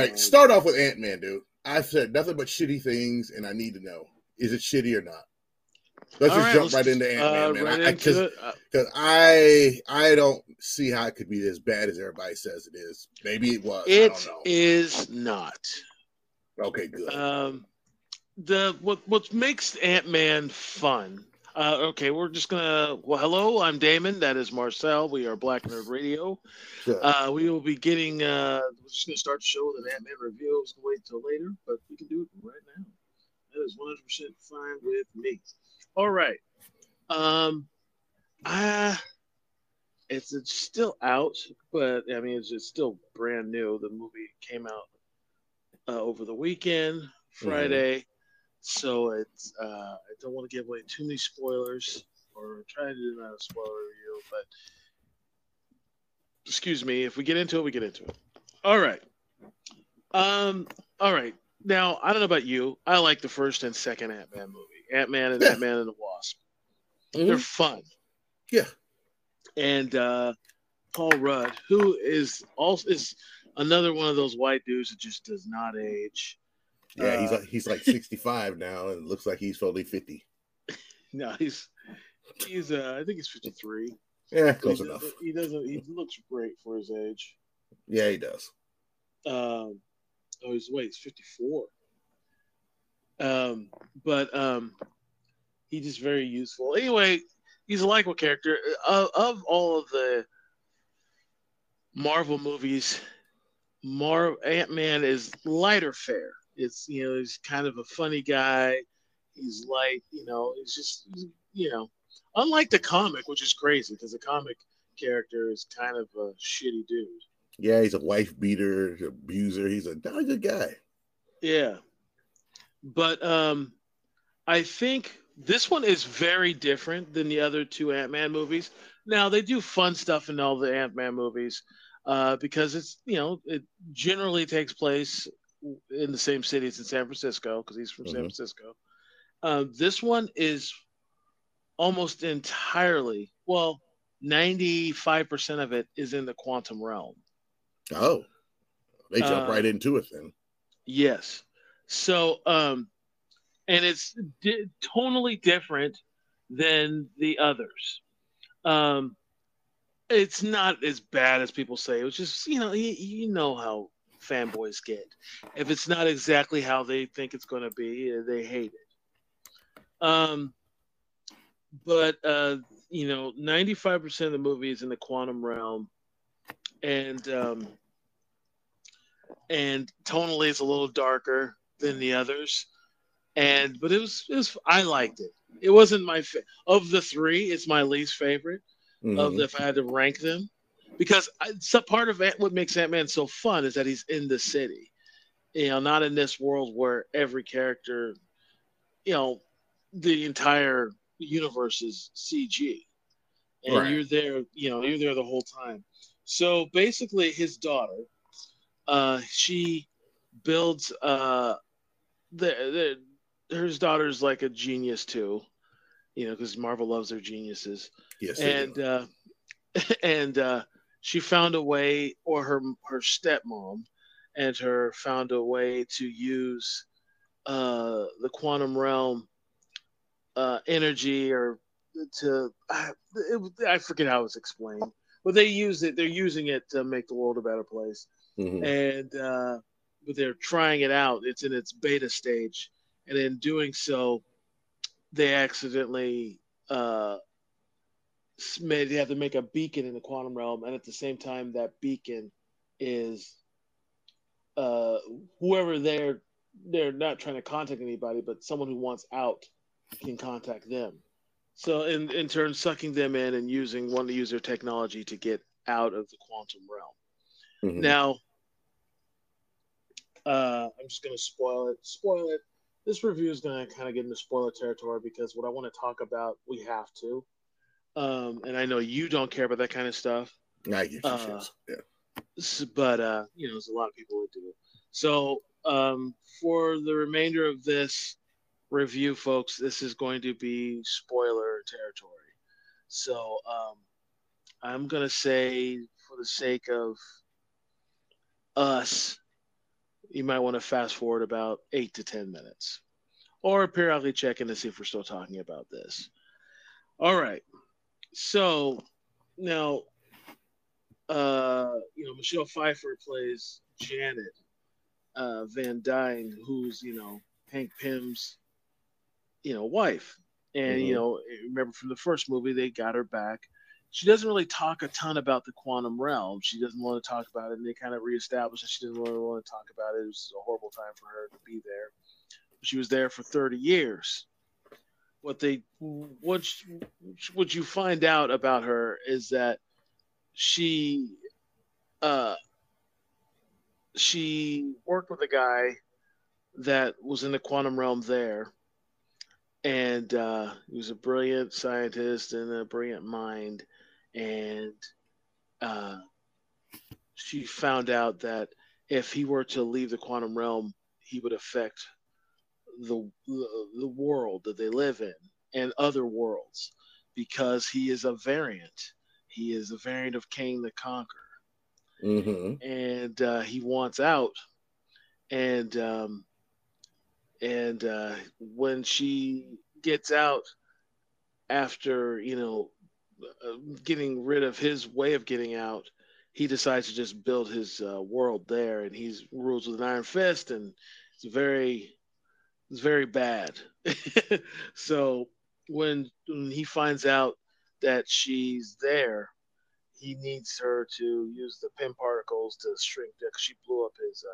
Right, start off with Ant Man, dude. I've said nothing but shitty things, and I need to know: is it shitty or not? Let's All just right, jump let's right into Ant Man, uh, man. right I, Because it. Uh, I I don't see how it could be as bad as everybody says it is. Maybe it was. I It don't know. is not. okay, good. Um, the what what makes Ant Man fun? Uh, okay, we're just gonna. Well, hello, I'm Damon. That is Marcel. We are Black Nerd Radio. Sure. Uh, we will be getting. Uh, we're just gonna start the show with an Ant Man review. I was gonna wait till later, but we can do it right now. That is 100 percent fine with me. All right. Um, uh it's, it's still out, but I mean, it's, it's still brand new. The movie came out uh, over the weekend, Friday, so it's. Uh, I don't want to give away too many spoilers, or try to do not a spoiler review, but excuse me. If we get into it, we get into it. All right. Um. All right. Now I don't know about you. I like the first and second Ant Man movie, Ant Man and Yeah. Ant Man and the Wasp. Mhm. They're fun. Yeah. And uh, Paul Rudd, who is also is another one of those white dudes that just does not age. Yeah, he's uh, like he's like 65 now, and looks like he's fully 50. No, he's he's uh, I think he's fifty three. Yeah, close enough. He doesn't. He looks great for his age. Yeah, he does. Um, oh, he's wait, he's fifty four. Um, but um, he's just very useful. Anyway, he's a likable character. Of, of all of the Marvel movies, Mar Ant Man is lighter fare. It's you know he's kind of a funny guy. He's light, you know. He's just you know, unlike the comic, which is crazy because the comic character is kind of a shitty dude. Yeah, he's a wife beater, abuser. He's a not a good guy. Yeah. But um I think this one is very different than the other two Ant-Man movies. Now they do fun stuff in all the Ant-Man movies uh because it's, you know, it generally takes place in the same city as in San Francisco because he's from San Mhm. Francisco. Um this one is almost entirely, well, 95% of it is in the quantum realm. Oh, they jump right into it then. Yes. So, um, and it's di- tonally different than the others. Um, it's not as bad as people say. It was just, you know, you, you know how fanboys get. If it's not exactly how they think it's going to be, uh, they hate it. Um, but uh, you know, ninety-five percent of the movie is in the quantum realm, and um, and tonally it's a little darker than the others and but it was it was i liked it it wasn't my fa- of the three it's my least favorite of Mhm. the, if i had to rank them because I, some part of Ant- what makes ant-man so fun is that he's in the city you know not in this world where every character you know the entire universe is cg and Right. you're there you know you're there the whole time. So basically his daughter uh she builds uh the, the his daughter's like a genius too you know because marvel loves their geniuses. Yes, and uh and uh she found a way or her her stepmom and her found a way to use uh the quantum realm uh energy or to I, it, I forget how it's explained but they use it they're using it to make the world a better place Mhm. and uh, but they're trying it out. It's in its beta stage, and in doing so, they accidentally uh, they have to make a beacon in the quantum realm, and at the same time, that beacon is uh, whoever they're they're not trying to contact anybody, but someone who wants out can contact them. So in in turn, sucking them in and using want to use their technology to get out of the quantum realm. Mhm. Now, uh, I'm just going to spoil it. Spoil it. This review is going to kind of get into spoiler territory because what I want to talk about, we have to. Um, and I know you don't care about that kind of stuff, I get you, uh. Yeah. but uh, you know, there's a lot of people that do. So um, for the remainder of this review, folks, this is going to be spoiler territory. So um, I'm going to say, for the sake of us, you might want to fast forward about eight to 10 minutes or periodically check in to see if we're still talking about this. All right. So now, uh, you know, Michelle Pfeiffer plays Janet uh, Van Dyne, who's, you know, Hank Pym's, you know, wife. And, mm-hmm. you know, remember from the first movie, they got her back she doesn't really talk a ton about the quantum realm. She doesn't want to talk about it, and they kind of reestablished that she didn't really want to talk about it. It was a horrible time for her to be there. She was there for 30 years. What they what what you find out about her is that she uh she worked with a guy that was in the quantum realm there. And uh, he was a brilliant scientist and a brilliant mind. And uh, she found out that if he were to leave the quantum realm, he would affect the the world that they live in and other worlds because he is a variant. He is a variant of Kang the Conqueror, mm-hmm. and uh, he wants out. And um, and uh, when she gets out after you know uh, getting rid of his way of getting out, he decides to just build his uh, world there, and he's rules with an iron fist, and it's very, it's very bad. so when, when he finds out that she's there, he needs her to use the Pym particles to shrink. Because she blew up his,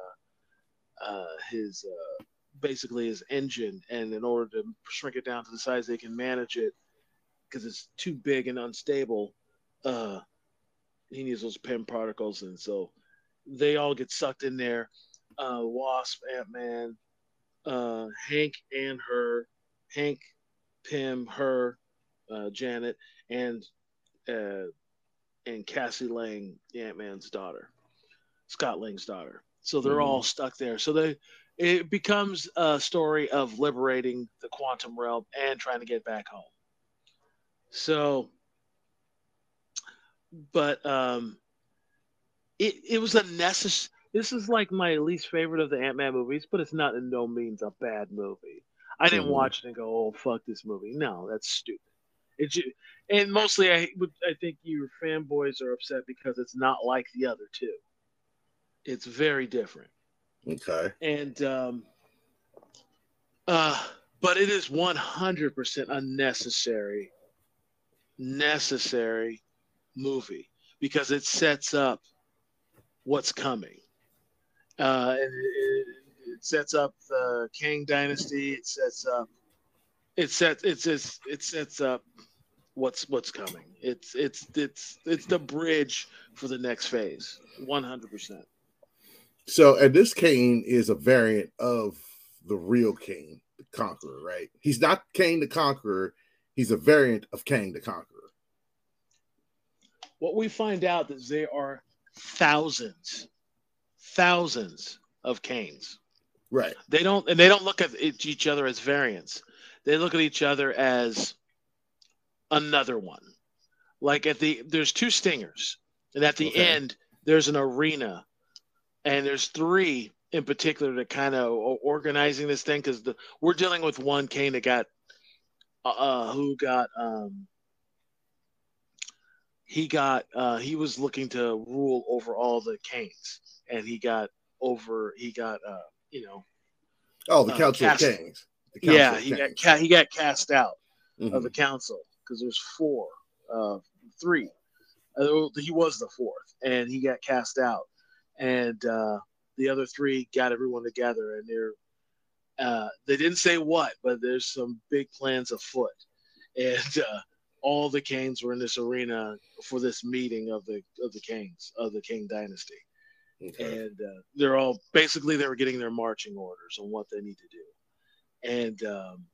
uh, uh, his, uh, basically his engine, and in order to shrink it down to the size they can manage it because it's too big and unstable. Uh, he needs those Pym particles, and so they all get sucked in there. Uh, Wasp, Ant Man, uh, Hank and her, Hank, Pym, her, uh, Janet, and uh, and Cassie Lang, Ant Man's daughter, Scott Lang's daughter. So they're mm-hmm. all stuck there. So they it becomes a story of liberating the quantum realm and trying to get back home. So, but um, it it was a necessary. This is like my least favorite of the Ant Man movies, but it's not in no means a bad movie. I didn't mm-hmm. watch it and go, "Oh fuck this movie." No, that's stupid. It and mostly I would I think your fanboys are upset because it's not like the other two. It's very different. Okay. And um, uh, but it is one hundred percent unnecessary necessary movie because it sets up what's coming. Uh, and it, it, sets up the Kang dynasty. It sets up. It sets. It's it's it sets up what's what's coming. It's it's it's it's the bridge for the next phase. One hundred percent. So, and this Kang is a variant of the real Kang, the Conqueror, right? He's not Kang the Conqueror he's a variant of Kang the Conqueror. What we find out is there are thousands, thousands of Kangs. Right. They don't, and they don't look at each other as variants. They look at each other as another one. Like at the, there's two stingers, and at the okay. end there's an arena, and there's three in particular that kind of organizing this thing because we're dealing with one Kang that got uh, uh, who got um, he got uh, he was looking to rule over all the Kangs, and he got over he got uh, you know oh the uh, council cast, of Kangs. yeah, he got ca- he got cast out mm-hmm. of the council because there's four, uh, three. Uh, he was the fourth, and he got cast out, and uh, the other three got everyone together, and they're uh, they didn't say what, but there's some big plans afoot, and uh, all the Kangs were in this arena for this meeting of the of the Kangs of the Kang Dynasty, okay. and uh, they're all basically they were getting their marching orders on what they need to do, and um,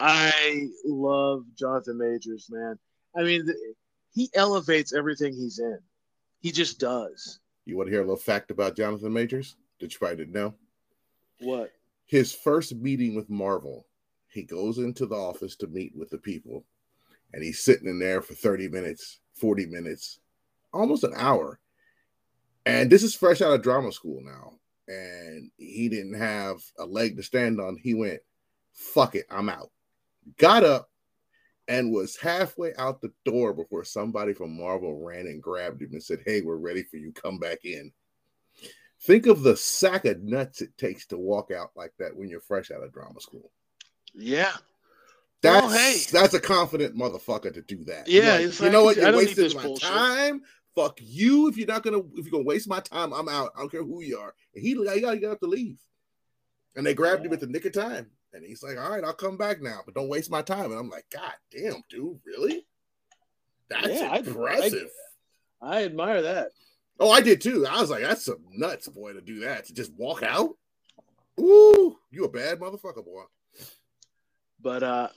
I love Jonathan Majors, man. I mean, he elevates everything he's in. He just does. You want to hear a little fact about Jonathan Majors that you probably didn't know? What? His first meeting with Marvel, he goes into the office to meet with the people, and he's sitting in there for 30 minutes, 40 minutes, almost an hour. And this is fresh out of drama school now. and he didn't have a leg to stand on, he went, fuck it, I'm out. Got up and was halfway out the door before somebody from Marvel ran and grabbed him and said, Hey, we're ready for you. Come back in. Think of the sack of nuts it takes to walk out like that when you're fresh out of drama school. Yeah. That's Well, hey. that's a confident motherfucker to do that. Yeah, Like, it's you like, know what? You're wasting my bullshit. time. Fuck you. If you're not gonna, if you're gonna waste my time, I'm out. I don't care who you are. And he, like, you got to leave. And they grabbed him at the nick of time. And he's like, "All right, I'll come back now, but don't waste my time." And I'm like, "God damn, dude, really? That's Yeah, I- impressive." I admire that. oh, I did too. I was like, "That's some nuts, boy, to do that to just walk out." Ooh, you a bad motherfucker, boy. But uh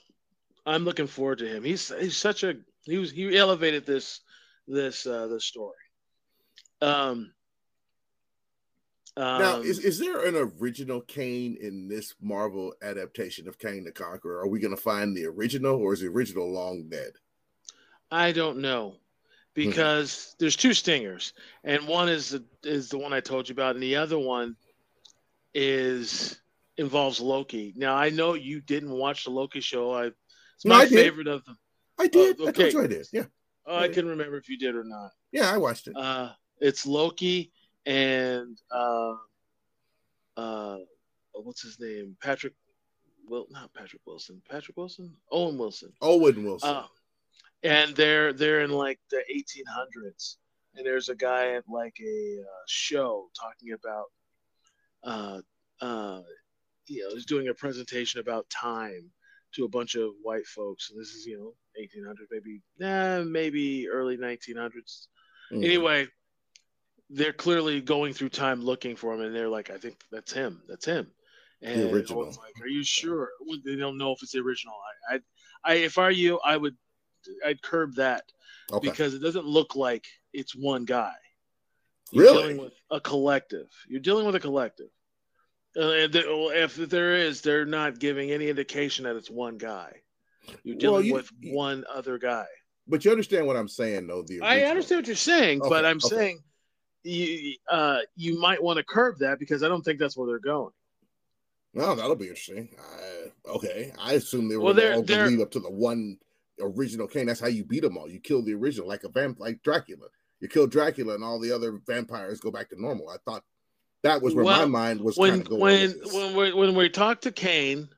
I'm looking forward to him. He's he's such a he was he elevated this this uh this story. Um Now, um, is, is there an original Kang in this Marvel adaptation of Kang the Conqueror? Are we going to find the original, or is the original long dead? I don't know because there's two stingers, and one is the, is the one I told you about, and the other one is involves Loki. Now I know you didn't watch the Loki show. I it's No, my I favorite of them. I did. I okay. told you I did. Yeah, Oh, I can remember if you did or not. yeah, I watched it. Uh, it's Loki and uh, uh, what's his name? Patrick. Well, not Patrick Wilson. Patrick Wilson. Owen Wilson. Owen Wilson. Uh, and they're they're in like the 1800s, and there's a guy at like a uh, show talking about, uh, uh, you know, he's doing a presentation about time to a bunch of white folks, and this is you know 1800 maybe, eh, maybe early 1900s. Mm. Anyway, they're clearly going through time looking for him, and they're like, I think that's him. That's him. And original. Owen's like, Are you sure? Well, They don't know if it's the original. I, I, I, if I were you, I would, I'd curb that okay. because it doesn't look like it's one guy. You're Really? dealing with a collective. You're dealing with a collective. Uh, and the- well, if there is, they're not giving any indication that it's one guy. You're Well, dealing you- with you- one other guy. But you understand what I'm saying, though. The I understand what you're saying, but I'm okay. saying you uh, you might want to curb that because I don't think that's where they're going. Well, that'll be interesting. Uh, okay, I assume they were Well, they're- all they're- lead up to the one original king. That's how you beat them all. You kill the original, like a vamp, like Dracula. You kill Dracula, and all the other vampires go back to normal. I thought that was where my mind was When kind of going. when when we when we talked to Kang,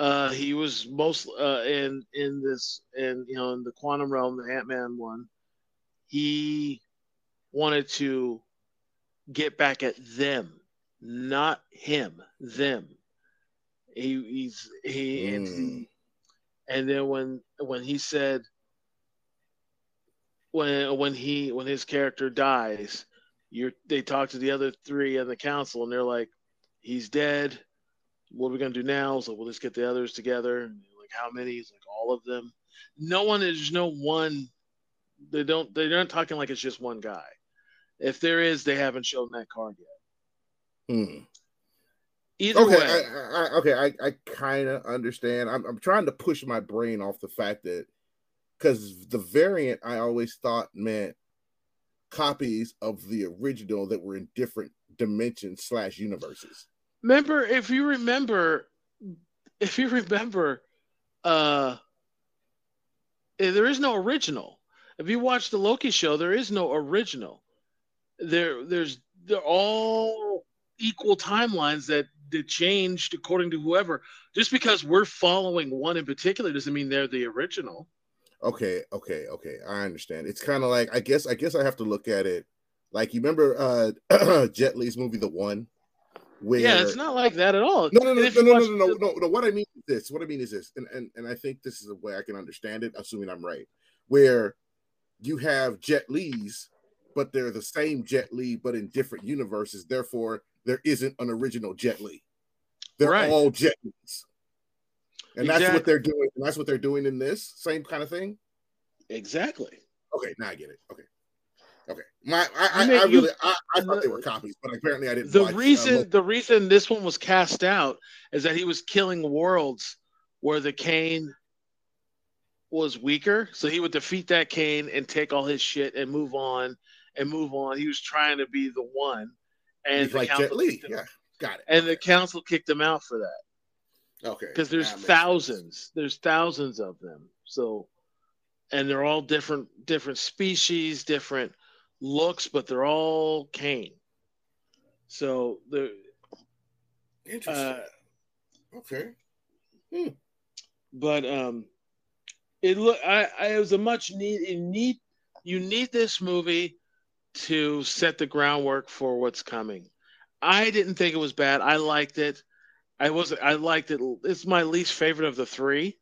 uh, he was most uh, in in this in you know in the quantum realm, the Ant Man one. He wanted to get back at them, not him, them. He he's he and he Mm. and then when when he said when when he when his character dies you're they talk to the other three in the council and they're like he's dead. What are we gonna do now? So we'll just get the others together. Like how many? He's like all of them. No one is no one they don't they're not talking like it's just one guy. If there is they haven't shown that card yet. Hmm. either Okay, way. I, I, I- okay, I, I kind of understand. I'm, I'm trying to push my brain off the fact that because the variant I always thought meant copies of the original that were in different dimensions slash universes. remember if you remember if you remember uh eh, there is no original. If you watch the loki show there is no original. There there's they're all equal timelines that that changed according to whoever. Just because we're following one in particular doesn't mean they're the original Okay, okay, okay. I understand. It's kind of like I guess I guess I have to look at it like you remember uh Jet Li's movie The One, where yeah it's not like that at all No, no, no, no, no, no, no, no. What I mean is this. What I mean is this, and and and I think this is the way I can understand it, assuming I'm right. Where you have Jet Li's, but they're the same Jet Li, but in different universes. Therefore, there isn't an original Jet Li. They're Right. all Jet Li's, and that's what they're doing. And that's what they're doing in this same kind of thing. exactly Okay, now I get it. Okay. Okay, my I, I, I mean, I you- really I, I thought they were copies, but apparently I didn't. the watch, uh, reason Loki. the reason this one was cast out is that he was killing worlds where the Kang was weaker, so he would defeat that Kang and take all his shit and move on and move on. He was trying to be the one, and He's the like Jet Li. Yeah, got it. and the council kicked him out for that okay, because there's thousands there's thousands of them so and they're all different different species different looks but they're all Kang so the sense. Interesting. uh, okay. but um it look I, I it was a much need need you need this movie to set the groundwork for what's coming i didn't think it was bad i liked it i was i liked it it's my least favorite of the three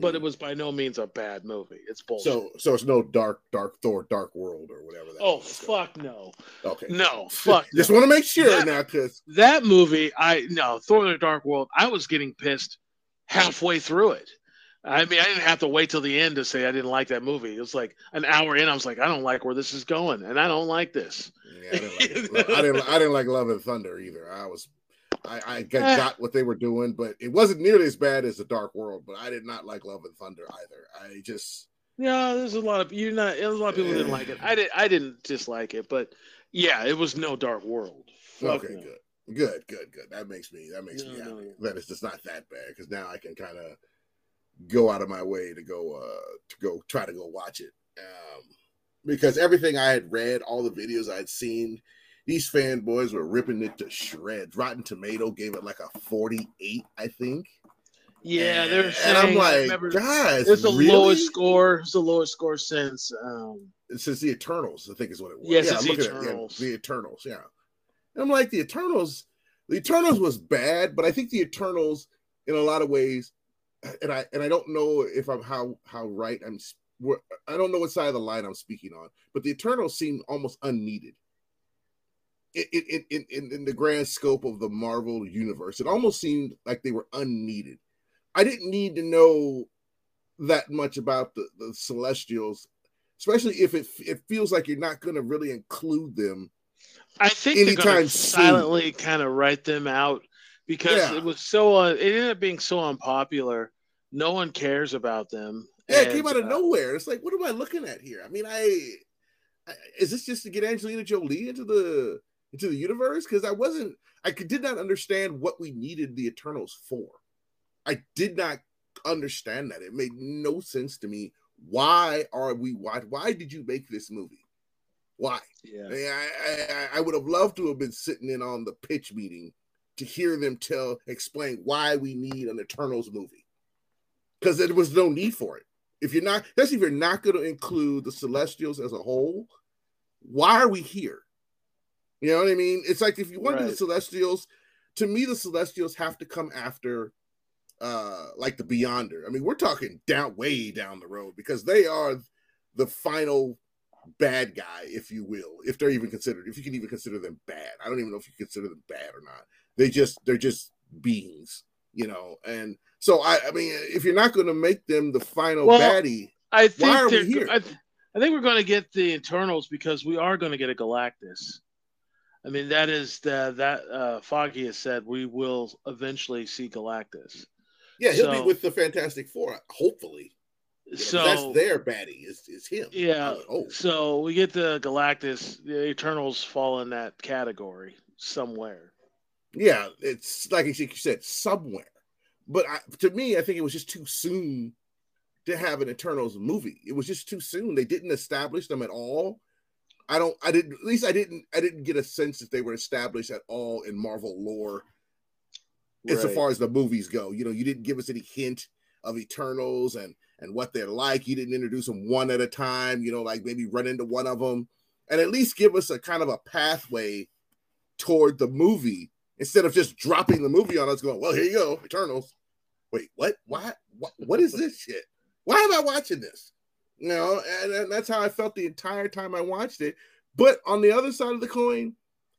but it Mhm. was by no means a bad movie it's bullshit so so it's no dark dark Thor dark world or whatever. That oh fuck no Okay. no fuck Just no. want to make sure That- now, because that movie i no thor the dark world i was getting pissed halfway through it i mean i didn't have to wait till the end to say i didn't like that movie it was like an hour in i was like i don't like where this is going and i don't like this yeah, I, didn't like, I didn't I didn't like Love and Thunder either. I was I, I got, Eh. got what they were doing, but it wasn't nearly as bad as the Dark World. But I did not like Love and Thunder either. I just yeah there's a lot of you're not there's a lot of people didn't like it i did i didn't dislike it but yeah it was no dark world Fuck okay, no. good, good, good, good. That makes me that makes me No, no, happy no. that it's just not that bad because now I can kind of go out of my way to go uh to go try to go watch it um because everything I had read, all the videos I'd seen, these fanboys were ripping it to shreds. Rotten Tomato gave it like a forty-eight, I think. yeah they're and I'm like, remember, guys, it's the really? lowest score it's the lowest score since um since the Eternals, I think is what it was. Yes, yeah, I'm the looking at- yeah, Eternals. the Eternals, yeah. And I'm like, the Eternals, the Eternals was bad, but I think the Eternals, in a lot of ways, and I and I don't know if I'm how how right I'm. I don't know what side of the line I'm speaking on, but the Eternals seem almost unneeded. In, in, in, in, in the grand scope of the Marvel universe, it almost seemed like they were unneeded. I didn't need to know that much about the, the Celestials especially if it it feels like you're not going to really include them. I think they're going Anytime soon. silently kind of write them out because Yeah. it was so uh, it ended up being so unpopular. No one cares about them. Yeah, it came out of uh, nowhere. It's like, what am I looking at here? I mean, I, I is this just to get Angelina Jolie into the into the universe? Because I wasn't, I did not understand what we needed the Eternals for. I did not understand that. It made no sense to me. Why are we? Why? Why did you make this movie? Why? Yeah. I, mean, I, I, I would have loved to have been sitting in on the pitch meeting to hear them tell, explain why we need an Eternals movie. Because there was no need for it. If you're not, especially if you're not going to include the Celestials as a whole, why are we here? You know what I mean? It's like if you want to do the Celestials, to me, the Celestials have to come after uh like the Beyonder. I mean, we're talking down way down the road because they are the final bad guy, if you will, if they're even considered, if you can even consider them bad. I don't even know if you consider them bad or not. They just they're just beings, you know. And so I, I mean, if you're not going to make them the final Well, baddie, I think Why are we here? I, th- I think we're going to get the Eternals because we are going to get a Galactus. I mean, that is the, that uh, Feige has said we will eventually see Galactus. yeah, he'll be with the Fantastic Four, hopefully. 'cause So that's their baddie is is him. Yeah. Oh, So we get the Galactus. The Eternals fall in that category somewhere. yeah, it's like you said, somewhere. But I, to me, I think it was just too soon to have an Eternals movie. It was just too soon. They didn't establish them at all. I don't. I didn't. At least I didn't. I didn't get a sense that they were established at all in Marvel lore, as far as the movies go. You know, you didn't give us any hint of Eternals and and what they're like. You didn't introduce them one at a time. You know, like maybe run into one of them, and at least give us a kind of a pathway toward the movie instead of just dropping the movie on us, going, "Well, here you go, Eternals." Wait, what? Why? What? What is this shit? Why am I watching this? You know, and, and that's how I felt the entire time I watched it. But on the other side of the coin,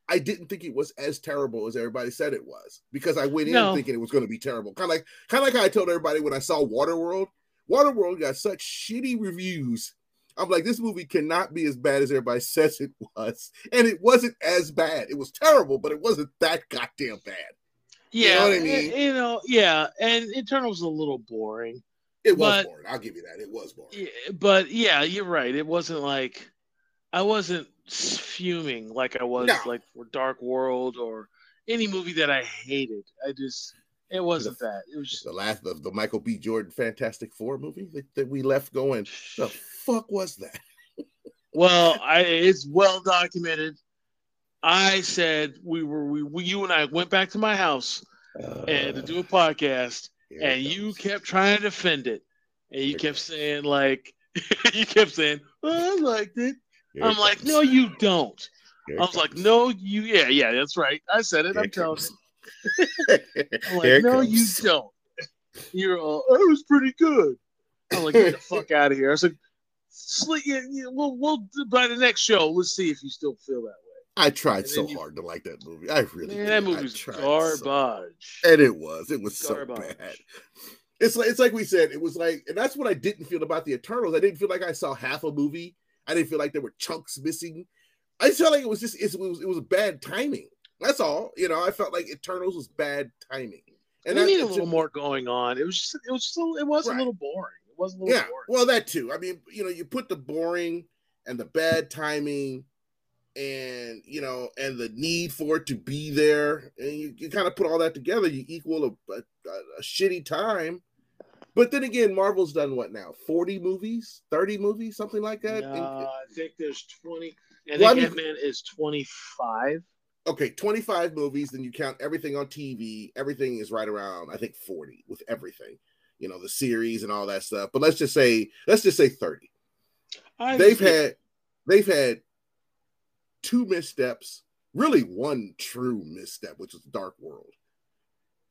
I didn't think it was as terrible as everybody said it was because I went in No. thinking it was going to be terrible. Kind of like, kind of like how I told everybody when I saw Waterworld. Waterworld got such shitty reviews. I'm like, this movie cannot be as bad as everybody says it was, and it wasn't as bad. It was terrible, but it wasn't that goddamn bad. Yeah, know what I and- mean? You know, yeah, and Eternals a little boring. It was But- boring. I'll give you that. It was boring. Yeah, but yeah, you're right. It wasn't like I wasn't fuming like I was No. like for Dark World or any movie that I hated. I just it wasn't that. It was just The last of the Michael B. Jordan Fantastic Four movie that, that we left going. The fuck was that? well, I it's well documented. I said we were we, we you and I went back to my house uh, and to do a podcast, Here and you kept trying to defend it, and you kept comes. saying like you kept saying oh, I liked it. Here I'm it like, comes. no, you don't. Here I was like, no, you yeah, yeah, that's right. I said it. Here I'm it telling you. I'm like, no, you don't. You're all, it was pretty good. I'm like, get the fuck out of here. I was like, sleep. Yeah, yeah, we'll, we'll by the next show, let's see if you still feel that I tried so you- hard to like that movie. I really way. did. That movie's tried so- garbage. and it was. It was so bad. It's like it's like we said. It was like, and that's what I didn't feel about the Eternals. I didn't feel like I saw half a movie. I didn't feel like there were chunks missing. I just felt like it was just it was it was bad timing. That's all. You know, I felt like Eternals was bad timing. And we need a little more going on. It was just, it was still, it was Right. a little boring. It was a little Yeah, boring. well, that too. I mean, you know, you put the boring and the bad timing, and you know, and the need for it to be there, and you, you kind of put all that together, you equal a, a, a shitty time. But then again, Marvel's done what now? Forty movies, thirty movies, something like that. No, And- uh, I think there's 20. I Well, I think mean- Ant Man is 25. okay, twenty-five movies. Then you count everything on TV. Everything is right around, I think, forty with everything. You know, the series and all that stuff. But let's just say, let's just say thirty. I they've think- had they've had two missteps, really one true misstep, which was Dark World.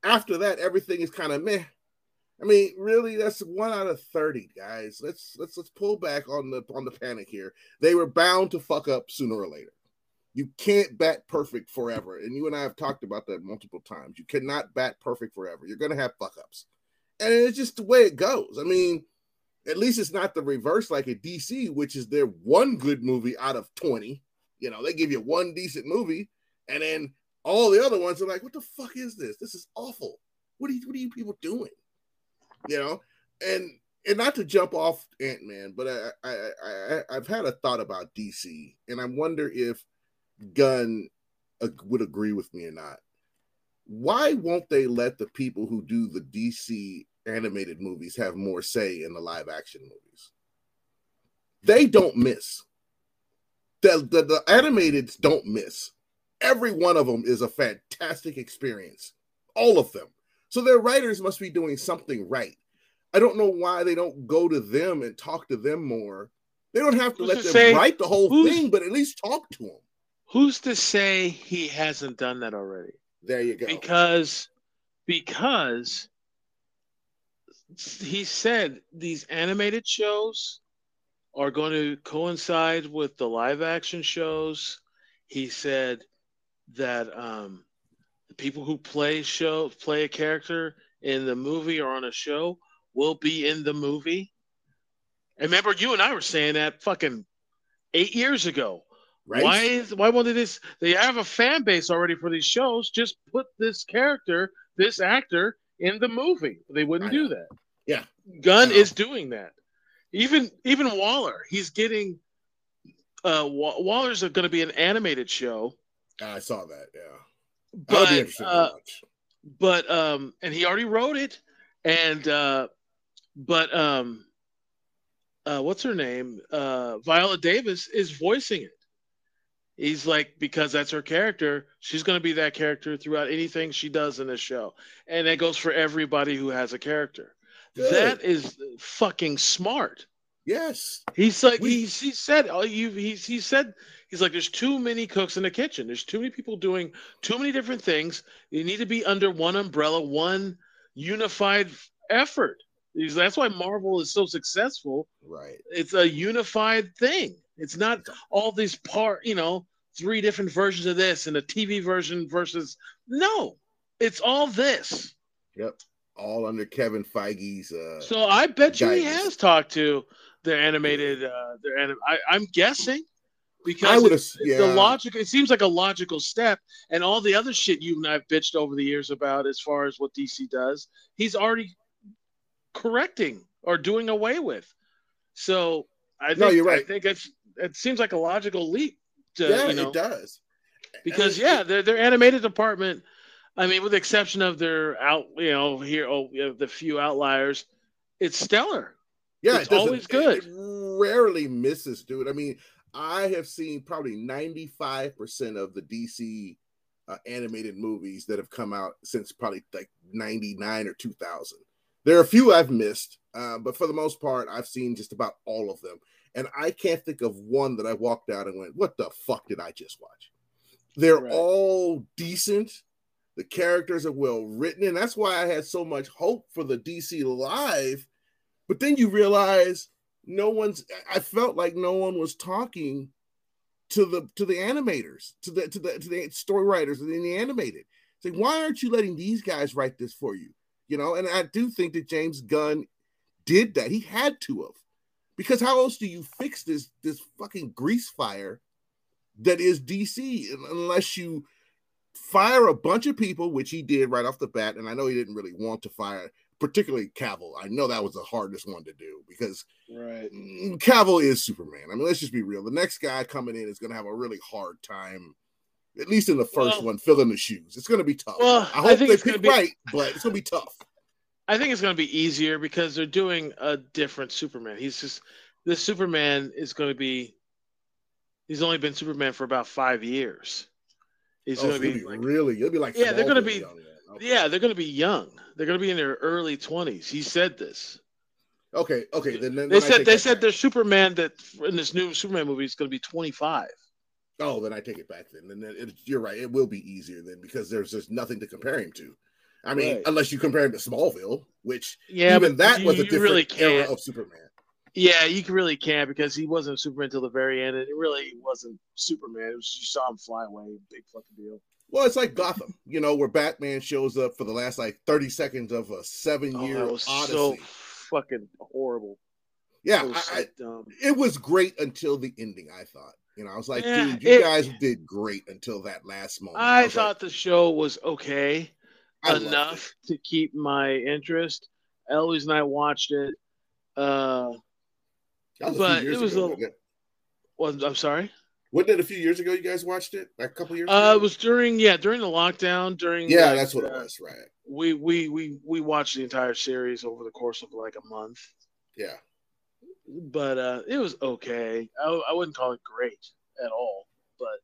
After that, everything is kind of meh. I mean, really, that's one out of thirty, guys. Let's let's let's pull back on the on the panic here. They were bound to fuck up sooner or later. You can't bat perfect forever, and you and I have talked about that multiple times. You cannot bat perfect forever. You're gonna have fuck ups, and it's just the way it goes. I mean, at least it's not the reverse like a DC, which is their one good movie out of 20. You know, they give you one decent movie, and then all the other ones are like, what the fuck is this? This is awful. What are you what are you people doing? You know, and and not to jump off Ant-Man, but I I, I, I've had a thought about DC, and I wonder if Gunn would agree with me or not. Why won't they let the people who do the DC animated movies have more say in the live action movies? They don't miss. The, the, the animateds don't miss. Every one of them is a fantastic experience. All of them. So their writers must be doing something right. I don't know why they don't go to them and talk to them more. They don't have to Who's let to them say- write the whole thing, but at least talk to them. Who's to say he hasn't done that already? There you go. Because because he said these animated shows are going to coincide with the live action shows. He said that um, the people who play show play a character in the movie or on a show will be in the movie. And remember, you and I were saying that fucking eight years ago. right? Why is why won't they just they have a fan base already for these shows? Just put this character, this actor in the movie. They wouldn't do that. Yeah. Gunn is doing that. Even even Waller, he's getting uh Wa- Waller's going to be an animated show, I saw that. Yeah. But uh, but um and he already wrote it. And uh but um uh what's her name? Uh viola davis is voicing it. He's like because that's her character she's going to be that character throughout anything she does in this show. And it goes for everybody who has a character Good. that is fucking smart Yes. He's like We- he's, he said oh you he's he said he's like there's too many cooks in the kitchen. There's too many people doing too many different things. You need to be under one umbrella, one unified effort. He's, that's why Marvel is so successful. Right. It's a unified thing. It's not all these part, you know, three different versions of this and a TV version versus no. It's all this. Yep. All under Kevin Feige's. Uh, So I bet you he has talked to their animated. Uh, their anim- I, I'm guessing because I would have. it's, it's Yeah. the logical. It seems like a logical step, and all the other shit you and I've bitched over the years about as far as what DC does, he's already correcting or doing away with. So I think No, you're right. I think it's it seems like a logical leap. To, yeah, you know, it does. because yeah, their their animated department. I mean, with the exception of their out, you know, here, oh, the few outliers, it's stellar. Yeah, It's it always good. It, rarely misses, dude. I mean, I have seen probably 95% of the DC uh, animated movies that have come out since probably like 99 or 2000. There are a few I've missed, uh, but for the most part, I've seen just about all of them. And I can't think of one that I walked out and went, What the fuck did I just watch? They're Right. all decent. The characters are well written. And that's why I had so much hope for the DC Live. But then you realize no one's I felt like no one was talking to the to the animators, to the to the to the story writers and then the animated. Say, why aren't you letting these guys write this for you? You know, and I do think that James Gunn did that. He had to have. Because how else do you fix this this fucking grease fire that is DC unless you fire a bunch of people, which he did right off the bat. And I know he didn't really want to fire, particularly Cavill. I know that was the hardest one to do because Right. mm, Cavill is Superman. I mean, let's just be real. The next guy coming in is going to have a really hard time, at least in the first Well- one, filling the shoes. It's going to be tough. Well, I I hope think they pick be- right, but it's going to be tough. I think it's going to be easier because they're doing a different Superman. He's just this Superman is going to be. He's only been Superman for about five years. He's Oh, going to be like, really, it'll be like Yeah, they're gonna be- Okay. yeah, they're going to be young. They're going to be in their early twenties. He said this. Okay, okay. Then, then They said they said back. their Superman that in this new Superman movie is going to be twenty five. Oh, then I take it back. Then, and then it, you're right. It will be easier then because there's just nothing to compare him to. I mean, Right. unless you compare him to Smallville, which Yeah, even that you, was a different really era of Superman. Yeah, you really can't because he wasn't Superman until the very end, and it really wasn't Superman. It was you saw him fly away, big fucking deal. Well, it's like Gotham, you know, where Batman shows up for the last like 30 seconds of a seven-year that was odyssey. so fucking horrible. yeah, It was so I, I, dumb. it was great until the ending, I thought. You know, I was like, Yeah, dude, you it- guys did great until that last moment. I was thought the show was okay I enough to keep my interest. Eloise and I watched it. Uh, was but it was ago, a- wasn't it? well, I'm sorry. Wasn't it a few years ago you guys watched it? Like a couple years Uh, ago? it was during yeah during the lockdown during yeah, like, that's what it uh, was, right? We we we we watched the entire series over the course of like a month, Yeah. but uh, it was okay. I, I wouldn't call it great at all, but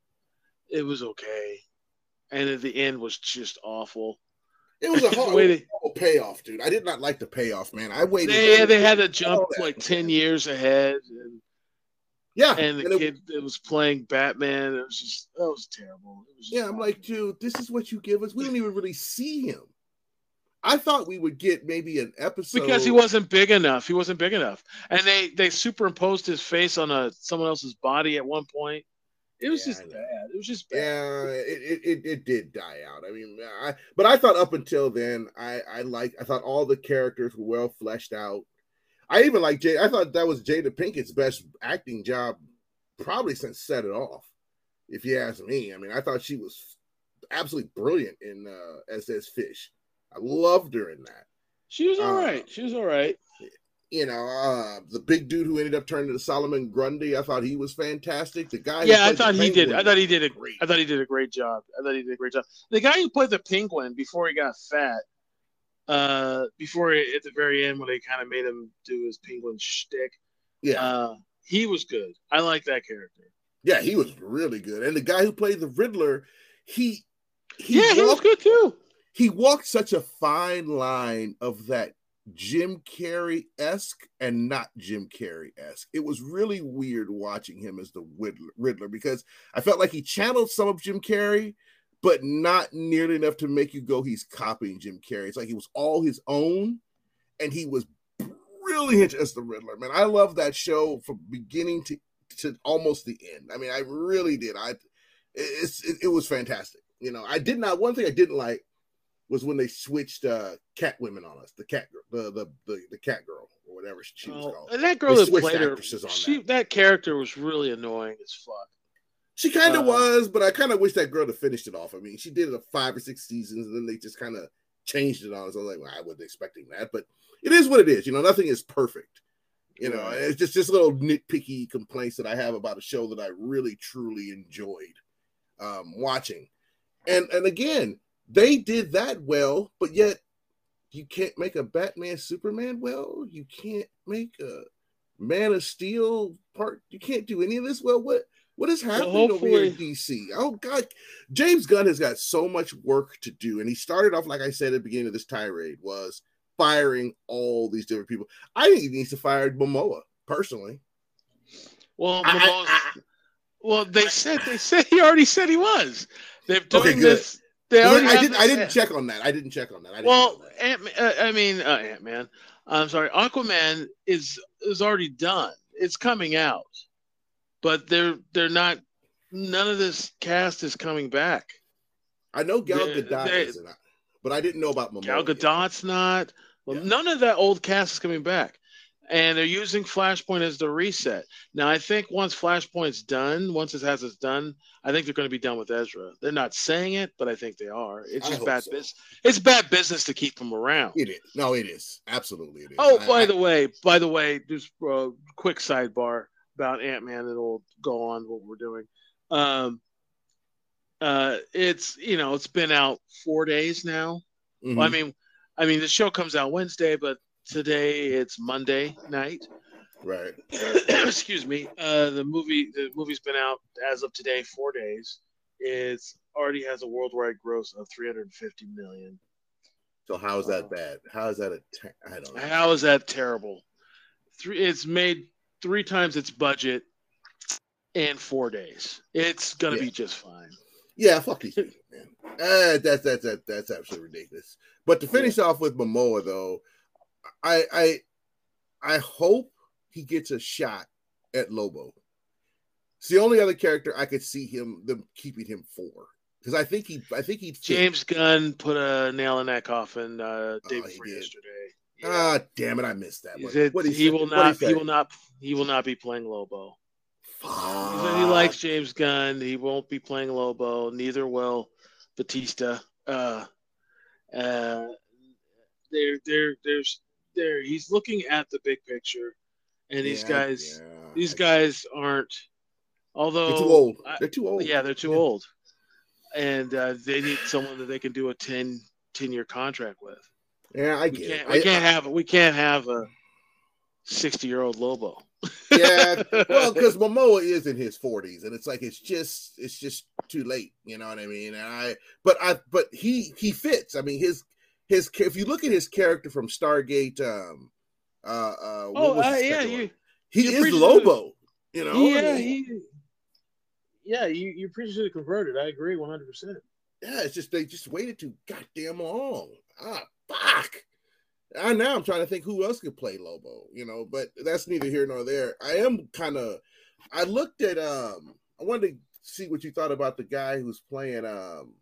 it was okay. And at the end was just awful. It was a The hard way they- payoff, dude. I did not like the payoff, man. I waited. They they had to jump that, like man. ten years ahead, and, yeah, and the and it- kid that was playing Batman, it was just that was terrible. Was Yeah, I'm like, dude, this is what you give us. We don't even really see him. I thought we would get maybe an episode because he wasn't big enough. He wasn't big enough, and they they superimposed his face on a someone else's body at one point. It was Yeah, just bad. It was just bad. Yeah, it, it, it, did die out. I mean, I but I thought up until then, I I like I thought all the characters were well fleshed out. I even like Jay. I thought that was Jada Pinkett's best acting job, probably since Set It Off. If you ask me, I mean, I thought she was absolutely brilliant in uh, as as Fish. I loved her in that. She was all Uh, right. She was all right. You know, uh, the big dude who ended up turning into Solomon Grundy. I thought he was fantastic. The guy, who Yeah, I thought he did. I thought he did a. great. I thought he did a great job. I thought he did a great job. The guy who played the penguin before he got fat, uh, before he, at the very end when they kind of made him do his penguin shtick, Yeah, uh, he was good. I like that character. yeah, he was really good. And the guy who played the Riddler, he he yeah, he was good too. he walked such a fine line of that Jim Carrey esque and not Jim Carrey esque. It was really weird watching him as the Riddler, because I felt like he channeled some of Jim Carrey, but not nearly enough to make you go, he's copying Jim Carrey. It's like he was all his own, and he was brilliant as the Riddler. Man, I love that show from beginning to to almost the end. I mean, I really did. I it's it, it was fantastic. You know, I did not. One thing I didn't like was when they switched uh cat women on us. The cat girl, the the the, the cat girl or whatever she was Oh, called. and that girl They that played her, she that. that. character was really annoying as fuck. She kind of uh, was, but I kind of wish that girl to finished it off. I mean, she did it a five or six seasons, and then they just kind of changed it on us. I was like, well, I wasn't expecting that, but it is what it is. You know, nothing is perfect. You know, it's just just little nitpicky complaints that I have about a show that I really truly enjoyed um, watching. And and again, they did that well, but yet you can't make a Batman Superman well. You can't make a Man of Steel part. You can't do any of this well. What what is happening over here in DC? Oh God, James Gunn has got so much work to do, and he started off like I said at the beginning of this tirade was firing all these different people. I think he needs to fire Momoa personally. Well, I- I- I- well, they said they said he already said he was. They're doing Okay, good. this. They I, already have didn't. I didn't check on that. I didn't check on that. I didn't Well, that. Ant, uh, I mean, uh, Ant Man. I'm sorry, Aquaman is is already done. It's coming out, but they're they're not. None of this cast is coming back. I know Gal Gadot they- is in it, but I didn't know about Momoa. Gal yet. Gadot's not. Well, Yeah. none of that old cast is coming back, and they're using Flashpoint as the reset. Now, I think once Flashpoint's done, once it has its done, I think they're going to be done with Ezra. They're not saying it, but I think they are. It's just bad so. business. It's bad business to keep them around. It is. No, it is. Absolutely, it is. Oh, I- by I- the way, by the way, just a quick sidebar about Ant Man It'll go on what we're doing. Um, uh, it's you know it's been out four days now. mhm. Well, I mean, I mean the show comes out Wednesday, but today it's Monday night. right. Excuse me. Uh, the movie the movie's been out as of today four days. It's already has a worldwide gross of 350 million. So how is that bad? How is that a? Te- I don't know. How is that terrible? Three. It's made three times its budget in four days. It's gonna Yeah. be just fine. Yeah, fuck these people, man. Uh, that's that's that, that's absolutely ridiculous. But to finish off with Momoa, though, I I I hope he gets a shot at Lobo. It's the only other character I could see him them keeping him for because I think he I think he'd. James Gunn put a nail in that coffin uh, day Oh, before yesterday. Ah, damn it, I missed that He one. said What'd he, will not. say? He will not. He will not be playing Lobo. He he likes James Gunn. He won't be playing Lobo. Neither will Bautista. Uh, uh, there, there, there's there. He's looking at the big picture, and these Yeah, guys, yeah. these guys aren't. Although They're too old. I- They're too old. yeah, they're too Yeah. old, and uh, they need someone that they can do a 10, 10 year contract with. Yeah, I We get can't. it. We I- can't have. We can't have a sixty year old Lobo. yeah well because momoa is in his 40s and it's like it's just it's just too late you know what i mean and i but i but he he fits i mean his his if you look at his character from stargate um uh uh what oh was uh, yeah, you, he is lobo you know I yeah, mean, he, yeah. You you appreciate it converted. I agree one hundred percent. yeah it's just they just waited too goddamn long ah fuck I now I'm trying to think who else could play Lobo, you know, but that's neither here nor there. I am kind of I looked at um I wanted to see what you thought about the guy who's playing um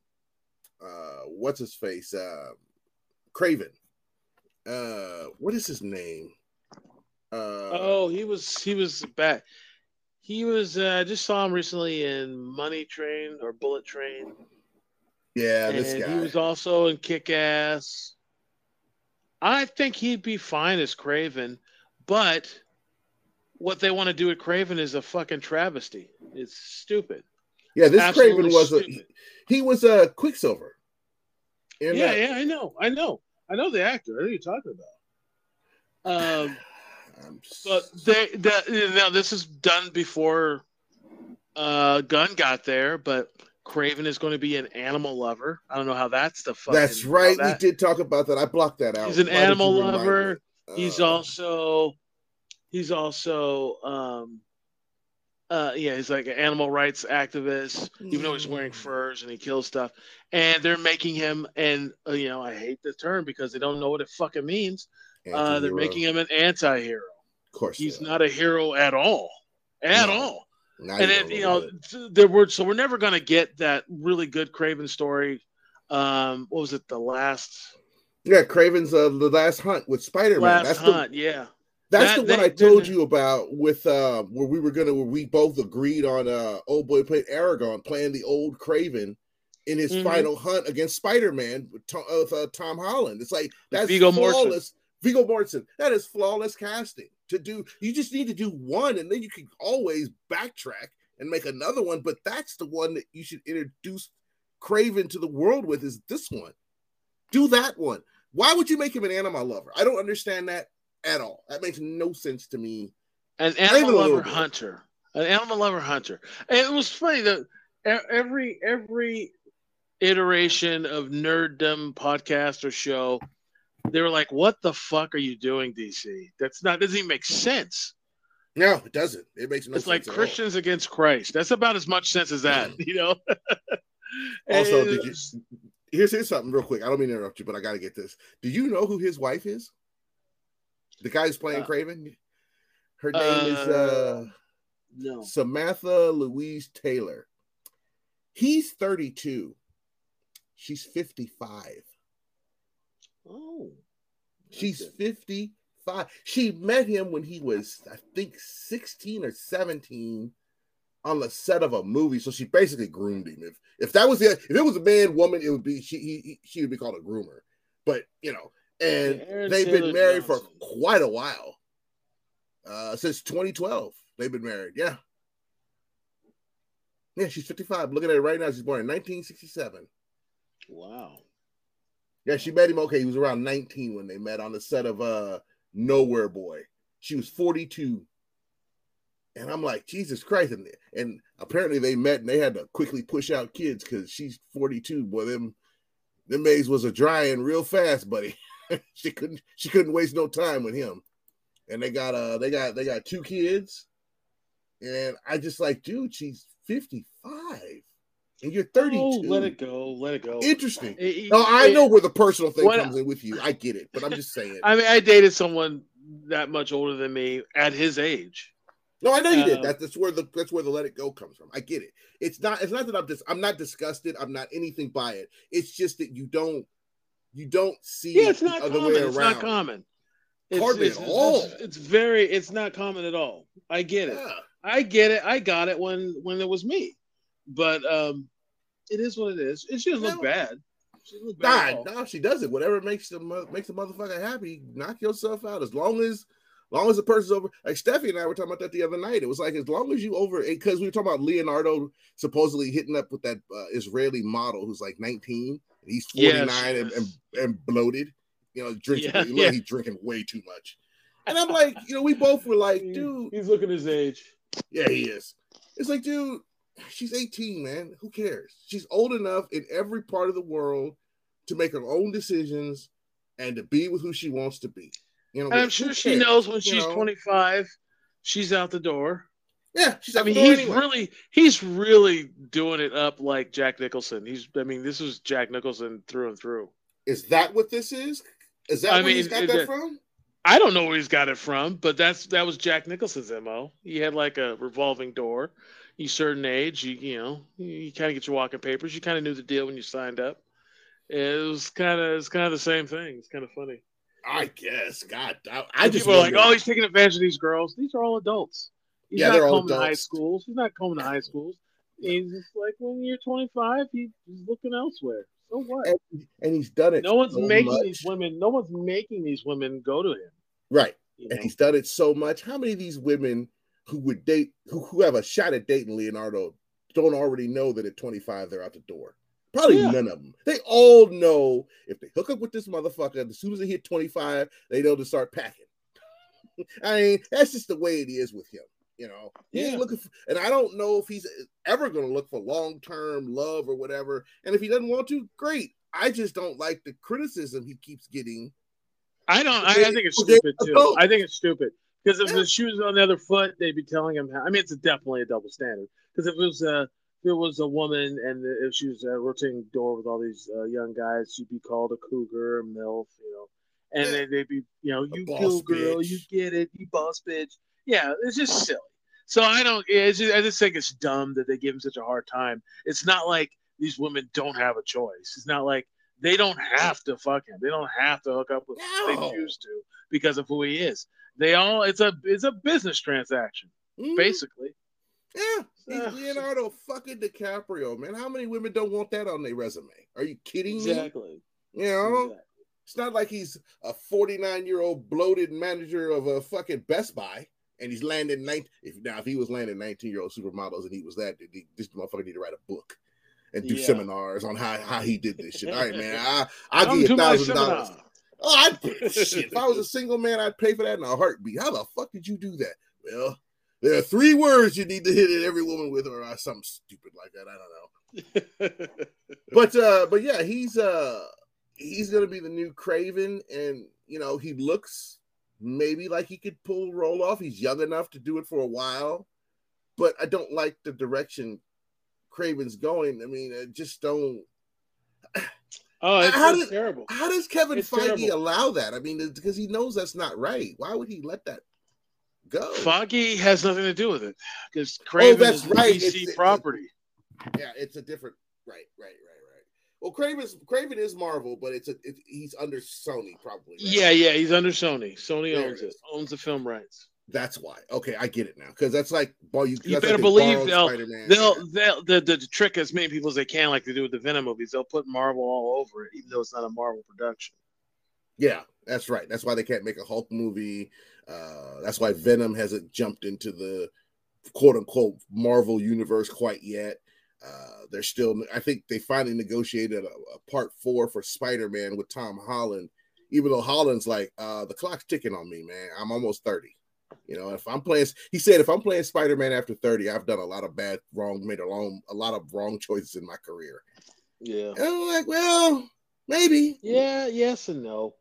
uh what's his face um Kraven. Uh what is his name? Uh Oh, he was he was back. He was. Uh, I just saw him recently in Money Train or Bullet Train, yeah, and this guy. he was also in Kick Ass. I think he'd be fine as Kraven, but what they want to do with Kraven is a fucking travesty. It's stupid. yeah, this absolutely Kraven was a, he was a Quicksilver. Yeah, that- yeah, I know, I know, I know the actor. Who you're talking about. Um, but they, the, now this is done before uh, Gunn got there, but Kraven is going to be an animal lover. I don't know how that's the fucking. That's right. that- we did talk about that. I blocked that out. He's an Why animal lover. me? He's Uh, also, he's also, um, uh, yeah, he's like an animal rights activist. Even though he's wearing Mm. furs and he kills stuff, and they're making him, and uh, you know, I hate the term because they don't know what it fucking means. Uh, they're making him an anti-hero. Of course, He's not a hero at all, at No. all. And then you know there were so we're never going to get that really good Kraven story. Um, what was it? The last yeah, Kraven's uh, the last hunt with Spider Man. last That's hunt. the yeah, that's That- the one I told you about with uh where we were gonna where we both agreed on uh old boy played Aragorn playing the old Kraven in his Mhm. final hunt against Spider Man with, Tom, with uh, Tom Holland. It's like that's Viggo Mortensen. flawless. Viggo Mortensen. That is flawless casting. to do. You just need to do one, and then you can always backtrack and make another one. But that's the one that you should introduce Kraven to the world with. Is this one? Do that one. Why would you make him an animal lover? I don't understand that at all. That makes no sense to me. An animal lover hunter. An animal lover hunter. And it was funny that every every iteration of nerddom podcast or show, they were like, "What the fuck are you doing, DC? That's not doesn't even make sense." No, it doesn't. It makes no sense. it's like Christians against Christ. That's about as much sense as that, mm. you know. also, did you? Here's here's something real quick. I don't mean to interrupt you, but I got to get this. Do you know who his wife is? The guy who's playing uh, Kraven. Her name uh, is uh, no. Samantha Louise Taylor. He's 32. She's 55. Oh. She's 55. She met him when he was, I think, 16 or 17 on the set of a movie. So she basically groomed him. If if that was the if it was a man woman, it would be she he, she would be called a groomer. But you know, and yeah, they've Taylor been married Johnson. for quite a while. Uh since 2012. They've been married. Yeah. Yeah, she's 55. Looking at it right now. She's born in 1967. Wow. Yeah, she met him. Okay, he was around 19 when they met on the set of uh Nowhere Boy. She was 42. And I'm like, Jesus Christ. And, and apparently they met and they had to quickly push out kids because she's 42. Boy, them them maids was a drying real fast, buddy. she couldn't she couldn't waste no time with him. And they got uh they got they got two kids. And I just like, dude, she's 55 and you're 32. Oh, let it go. Let it go. Interesting. It, no, I know where the personal thing comes in with you. I get it, but I'm just saying. I mean, I dated someone that much older than me at his age. No, I know you uh, did. That, that's where the that's where the let it go comes from. I get it. It's not. It's not that I'm just. I'm not disgusted. I'm not anything by it. It's just that you don't. You don't see. Yeah, it's not common. It's not common. It's, Hardly it's, at all. It's, it's, very. It's not common at all. I get it. Yeah. I get it. I got it when when it was me, but um, it is what it is. It shouldn't look bad. She look bad nah, nah, she does it. Whatever makes the makes the motherfucker happy, knock yourself out. As long as, long as the person's over. Like Steffi and I were talking about that the other night. It was like as long as you over because we were talking about Leonardo supposedly hitting up with that uh, Israeli model who's like 19. He's 49 yes, and, and, and, bloated. You know, drinking. Yeah, yeah. He's drinking way too much. And I'm like, you know, we both were like, dude, he's looking his age. Yeah, he is. It's like, dude, she's 18, man. Who cares? She's old enough in every part of the world to make her own decisions and to be with who she wants to be. You know, I'm sure she knows when she's know? 25, she's out the door. Yeah, she's I mean, he's anyway. really he's really doing it up like Jack Nicholson. He's I mean, this is Jack Nicholson through and through. Is that what this is? Is that I where mean, he's got it, that from? I don't know where he's got it from, but that's that was Jack Nicholson's mo. He had like a revolving door. You certain age, you you know, you kind of get your walking papers. You kind of knew the deal when you signed up. It was kind of it's kind of the same thing. It's kind of funny. I guess. God, I, I just people are like, oh, he's taking advantage of these girls. These are all adults. He's yeah, not they're all adults. to high schools. He's not coming to high schools. He's just like when you're 25, he's looking elsewhere. So what? And, and he's done it. No one's so making much. these women. No one's making these women go to him. Right. You and know? he's done it so much. How many of these women who would date, who, who have a shot at dating Leonardo, don't already know that at 25 they're out the door? Probably yeah. none of them. They all know if they hook up with this motherfucker, as soon as they hit 25, they know to start packing. I mean, that's just the way it is with him. You know, he yeah. looking for, and I don't know if he's ever going to look for long term love or whatever. And if he doesn't want to, great. I just don't like the criticism he keeps getting. I don't. I, I think it's stupid too. I think it's stupid because if yeah. the shoes on the other foot, they'd be telling him. How, I mean, it's definitely a double standard. Because if it was a if it was a woman and if she was a rotating door with all these uh, young guys, she'd be called a cougar, a milf, you know. And yeah. then they'd be, you know, you girl, you get it, you boss bitch. Yeah, it's just silly. So I don't. Just, I just think it's dumb that they give him such a hard time. It's not like these women don't have a choice. It's not like they don't have to fuck him. They don't have to hook up with him. No. They choose to because of who he is. They all. It's a. It's a business transaction, mm. basically. Yeah, he's Leonardo fucking DiCaprio, man. How many women don't want that on their resume? Are you kidding me? exactly. me? You know. Exactly. It's not like he's a 49 year old bloated manager of a fucking Best Buy and he's landing 19. If now if he was landing 19 year old supermodels and he was that, this motherfucker need to write a book and do yeah. seminars on how, how he did this shit. All right, man. I I'll give you a thousand dollars. Oh, I'd shit. If I was a single man, I'd pay for that in a heartbeat. How the fuck did you do that? Well, there are three words you need to hit at every woman with, or something stupid like that. I don't know. but uh, but yeah, he's uh he's gonna be the new Kraven and you know, he looks maybe like he could pull roll off. He's young enough to do it for a while, but I don't like the direction Kraven's going. I mean, I just don't. Oh, it's, how does, terrible. How does Kevin it's Feige terrible. allow that? I mean, because he knows that's not right. Why would he let that go? Feige has nothing to do with it because Kraven oh, that's is right. DC it's, property. yeah, it's a different. Right, right, right. Well, Kraven's Kraven is Marvel, but it's a it, he's under Sony probably. Right? Yeah, yeah, he's under Sony. Sony there owns it, it, owns the film rights. That's why. Okay, I get it now because that's like well, you, you better like believe they'll they'll, they'll the, the, the trick as many people as they can, like they do with the Venom movies. They'll put Marvel all over it, even though it's not a Marvel production. Yeah, that's right. That's why they can't make a Hulk movie. Uh, that's why Venom hasn't jumped into the quote unquote Marvel universe quite yet. Uh, they're still, I think they finally negotiated a, a part four for Spider Man with Tom Holland, even though Holland's like, uh, the clock's ticking on me, man. I'm almost 30. You know, if I'm playing, he said, if I'm playing Spider Man after 30, I've done a lot of bad, wrong, made a long, a lot of wrong choices in my career. Yeah. And I'm like, well, maybe. Yeah, yes and no.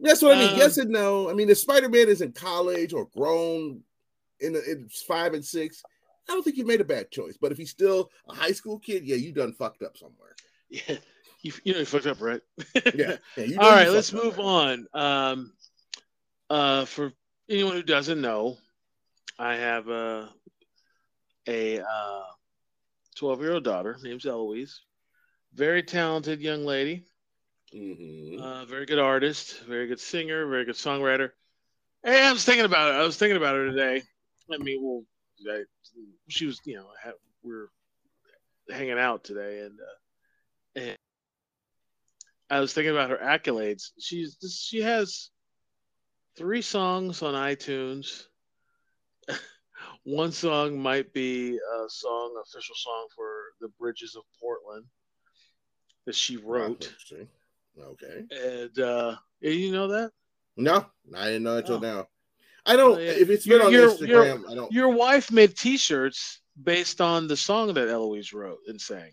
That's what um, I mean. Yes and no. I mean, if Spider Man is in college or grown in, in five and six, I don't think you made a bad choice. But if he's still a high school kid, yeah, you done fucked up somewhere. Yeah, you, you know you fucked up, right? yeah. yeah All right, let's move up, on. Um, uh, for anyone who doesn't know, I have a a twelve uh, year old daughter named Eloise. Very talented young lady. Mm-hmm. Uh, very good artist, very good singer, very good songwriter. Hey, I was thinking about it. I was thinking about her today. I mean, well, I, she was, you know, we are hanging out today, and uh, and I was thinking about her accolades. She's she has three songs on iTunes. One song might be a song, official song for the Bridges of Portland that she wrote. Okay. And uh, you know that? No, I didn't know until oh. now. I don't. If it's been your, on Instagram, your, I don't. Your wife made T-shirts based on the song that Eloise wrote and sang.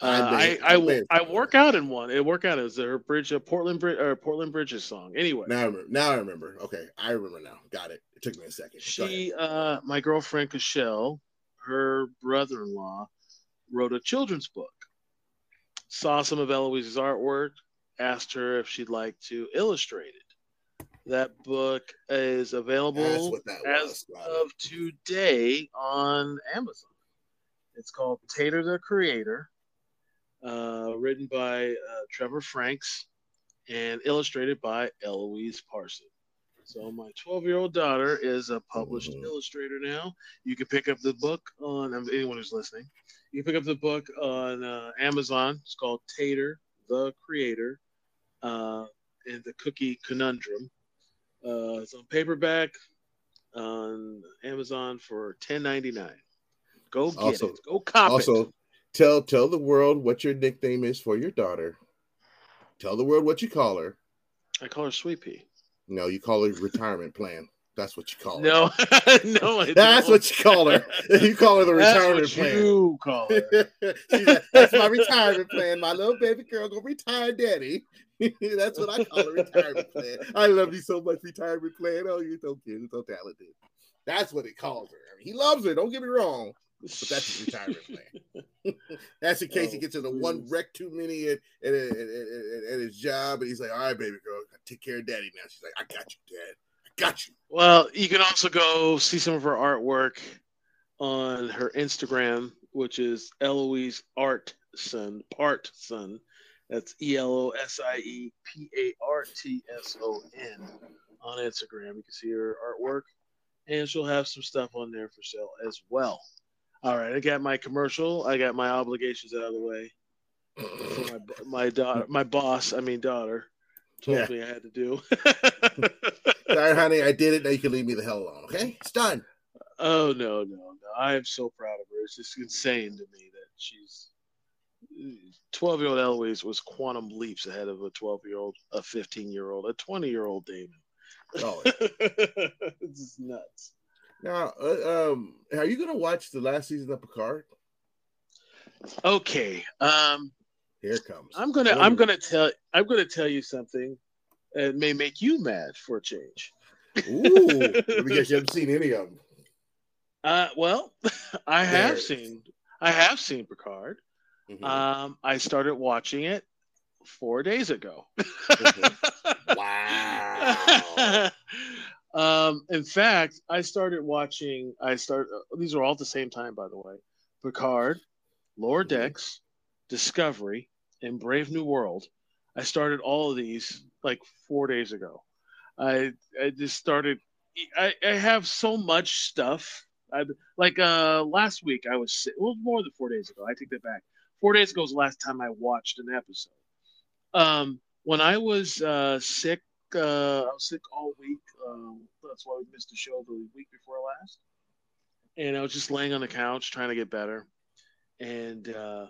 Uh, I, I, I, I, work out in one. It work out as her bridge, a Portland Bridge or Portland Bridges song. Anyway, now I remember. Now I remember. Okay, I remember now. Got it. It took me a second. She, uh, my girlfriend Cashel, her brother-in-law, wrote a children's book. Saw some of Eloise's artwork. Asked her if she'd like to illustrate it. That book is available as of today on Amazon. It's called Tater the Creator, uh, written by uh, Trevor Franks and illustrated by Eloise Parson. So my 12 year old daughter is a published mm-hmm. illustrator now. You can pick up the book on anyone who's listening. You can pick up the book on uh, Amazon. It's called Tater the Creator uh, and the Cookie Conundrum. Uh, it's on paperback on Amazon for ten ninety nine. Go get also, it. Go cop also, it. Also, tell tell the world what your nickname is for your daughter. Tell the world what you call her. I call her Sweet Pea. No, you call her retirement plan. That's what you call her. No, no, I that's what you call her. You call her the retirement plan. You call her. like, that's my retirement plan. My little baby girl gonna retire, daddy. that's what I call a retirement plan. I love you so much, retirement plan. Oh, you're so cute, you're so talented. That's what it calls her. I mean, he loves her. Don't get me wrong, but that's his retirement plan. that's in case oh, he gets in the one wreck too many at, at, at, at, his job, and he's like, "All right, baby girl, take care of daddy now." She's like, "I got you, dad." I got you. Well, you can also go see some of her artwork on her Instagram, which is Eloise Artson, Partson. That's E L O S I E P A R T S O N on Instagram. You can see her artwork, and she'll have some stuff on there for sale as well. All right, I got my commercial. I got my obligations out of the way. For my my daughter, my boss, I mean daughter, told Yeah. me I had to do. Sorry, honey, I did it. Now you can leave me the hell alone. Okay, it's done. oh no, no, no! I am so proud of her. It's just insane to me that she's twelve-year-old Eloise was quantum leaps ahead of a twelve-year-old, a fifteen-year-old, a twenty-year-old Damon. Oh, it's just nuts. now, uh, um, are you gonna watch the last season of Picard? Okay, um, Here it comes. I'm gonna I'm gonna tell I'm gonna tell you something that may make you mad for a change. Ooh, because you haven't seen any of them. Uh, well, I have is. seen I have seen Picard. Mhm. Um, I started watching it four days ago. wow. um, in fact, I started watching. I start. uh, these are all at the same time, by the way. Picard, Lower Mhm. Decks, Discovery, and Brave New World. I started all of these like four days ago. I I just started. I, I have so much stuff. I like uh last week I was. Well, more than four days ago. I take that back. Four days ago was the last time I watched an episode. Um, when I was uh, sick, uh, I was sick all week. Um, that's why we missed the show the week before last. And I was just laying on the couch trying to get better. And uh,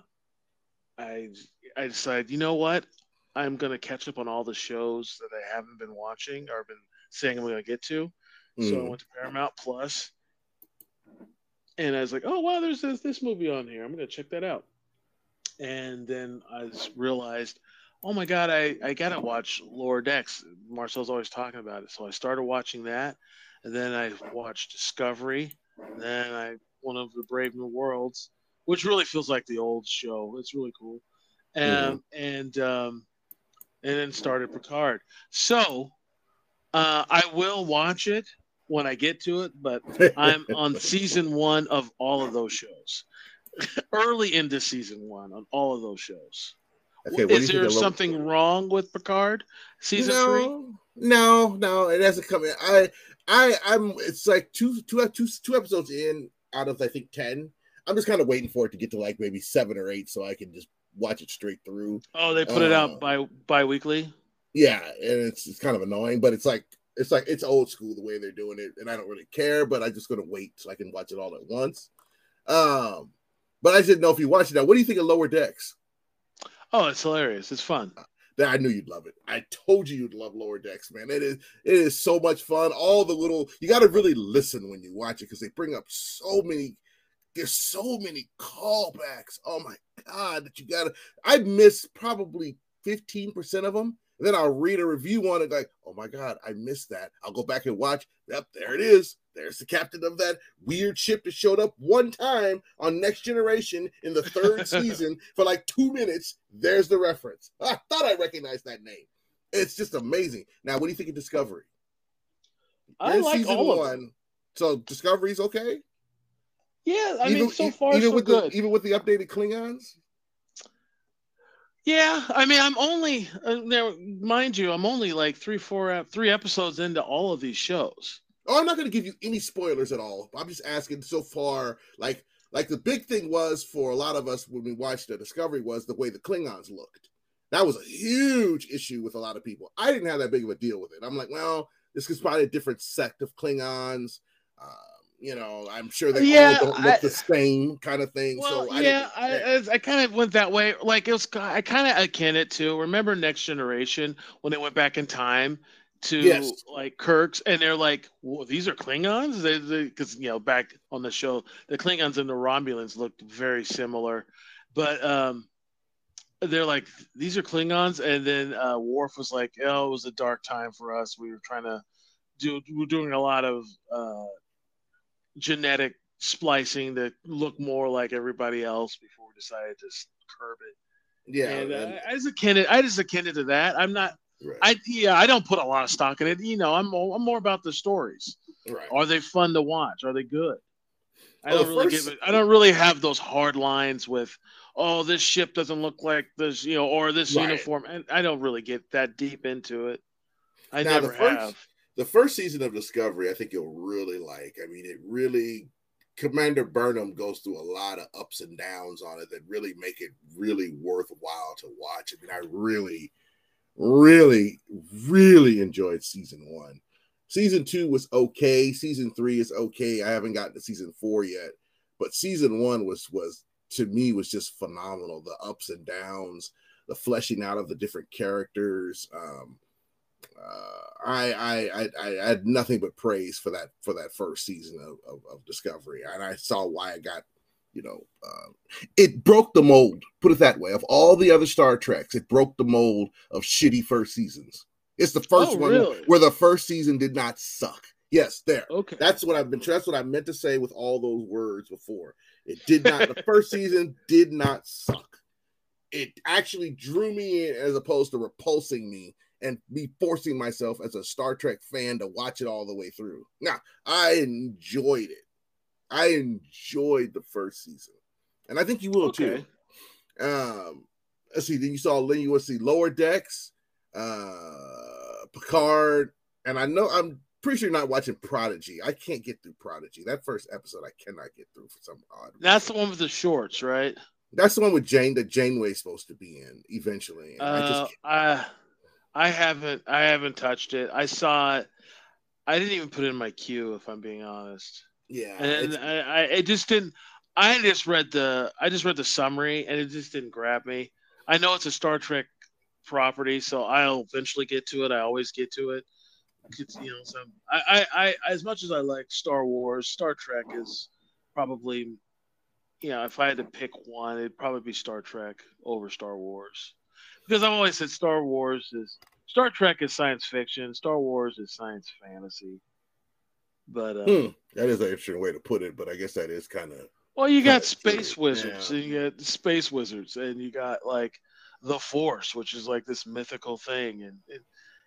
I I decided, you know what? I'm gonna catch up on all the shows that I haven't been watching or been saying I'm gonna get to. So I Mhm. went to Paramount Plus, and I was like, "Oh wow, there's this, this movie on here. I'm gonna check that out." And then I just realized, "Oh my god, I I gotta watch Lower Decks." Marcel's always talking about it, so I started watching that, and then I watched Discovery, and then I one of the Brave New Worlds, which really feels like the old show. It's really cool, um, and um, and then started Picard. So uh, I will watch it when I get to it, but I'm on season one of all of those shows. Early into season one on all of those shows. Okay, what Is there of Lo- something wrong with Picard season no, three? No, no, it hasn't come in. I, I, I'm. It's like two, two, two, two episodes in out of I think ten. I'm just kind of waiting for it to get to like maybe seven or eight, so I can just watch it straight through. Oh, they put it Uh, out by bi-weekly. Yeah, and it's it's kind of annoying, but it's like it's like it's old school the way they're doing it, and I don't really care. But I'm just gonna wait so I can watch it all at once. Um, but I didn't know if you watched it. Now, what do you think of Lower Decks? Oh, it's hilarious. It's fun. That I knew you'd love it. I told you you'd love Lower Decks, man. It is it is so much fun. All the little you got to really listen when you watch it because they bring up so many. There's so many callbacks. Oh my god, that you gotta. I missed probably fifteen percent of them. And then I'll read a review on it, like, oh my god, I missed that. I'll go back and watch. Yep, there it is. There's the captain of that weird ship that showed up one time on Next Generation in the third season for like two minutes. There's the reference. I thought I recognized that name. It's just amazing. Now, what do you think of Discovery? I You're like all of them. So Discovery's okay. Yeah, I mean, so far even so with good. the even with the updated Klingons. Yeah, I mean, I'm only uh, now, mind you, I'm only like three, four, three episodes into all of these shows. Oh, I'm not going to give you any spoilers at all. I'm just asking so far. Like, like the big thing was for a lot of us when we watched the Discovery was the way the Klingons looked. That was a huge issue with a lot of people. I didn't have that big of a deal with it. I'm like, well, this is probably a different sect of Klingons. Um, you know, I'm sure they Yeah, all don't look I- the same kind of thing. Well, so I yeah, I, I, kind of went that way. Like it was, I kind of akin it to. Remember Next Generation when they went back in time to Yes. like Kirk's, and they're like, well, "These are Klingons," because you know back on the show, the Klingons and the Romulans looked very similar, but um, they're like, "These are Klingons," and then uh, Worf was like, "Oh, it was a dark time for us. We were trying to do, we we're doing a lot of." Uh, genetic splicing to look more like everybody else before we decided to curb it. yeah, and uh, and- I just akin I just akin to that. I'm not. right, I yeah. I don't put a lot of stock in it. You know, I'm more, I'm more about the stories. right. Are they fun to watch? Are they good? I Well, don't really first- give it. I don't really have those hard lines with, oh, this ship doesn't look like this, you know, or this Right. uniform. And I don't really get that deep into it. I Now, never first- have. The first season of Discovery, I think you'll really like. I mean, it really Commander Burnham goes through a lot of ups and downs on it that really make it really worthwhile to watch. I mean, I really, really, really enjoyed season one. Season two was okay. Season three is okay. I haven't gotten to season four yet, but season one was was to me was just phenomenal. The ups and downs, the fleshing out of the different characters. Um, uh, I, I, I I had nothing but praise for that for that first season of, of, of Discovery, and I saw why I got you know, uh, it broke the mold. Put it that way. Of all the other Star Treks, it broke the mold of shitty first seasons. It's the first oh, one really? where the first season did not suck. Yes, there. Okay, that's what I've been. That's what I meant to say with all those words before. It did not. the first season did not suck. It actually drew me in as opposed to repulsing me and be forcing myself as a Star Trek fan to watch it all the way through. Now, I enjoyed it. I enjoyed the first season, and I think you will okay. too. Um, let's see. Then you saw then you will see Lower Decks, uh, Picard, and I know I'm pretty sure you're not watching Prodigy. I can't get through Prodigy. That first episode, I cannot get through for some odd. That's the one with the shorts, right? That's the one with Jane that Janeway's supposed to be in eventually. Uh, I just I, I haven't I haven't touched it. I saw it. I didn't even put it in my queue, if I'm being honest. Yeah, and I, I it just didn't. I just read the I just read the summary and it just didn't grab me. I know it's a Star Trek property, so I'll eventually get to it. I always get to it. It's, you know, so I, I, I, as much as I like Star Wars, Star Trek is probably, you know, if I had to pick one, it'd probably be Star Trek over Star Wars, because I've always said Star Wars is Star Trek is science fiction, Star Wars is science fantasy. But uh, hmm, that is an interesting way to put it. But I guess that is kind of well, you got space true. wizards, yeah. and you got space wizards, and you got like the Force, which is like this mythical thing, and, and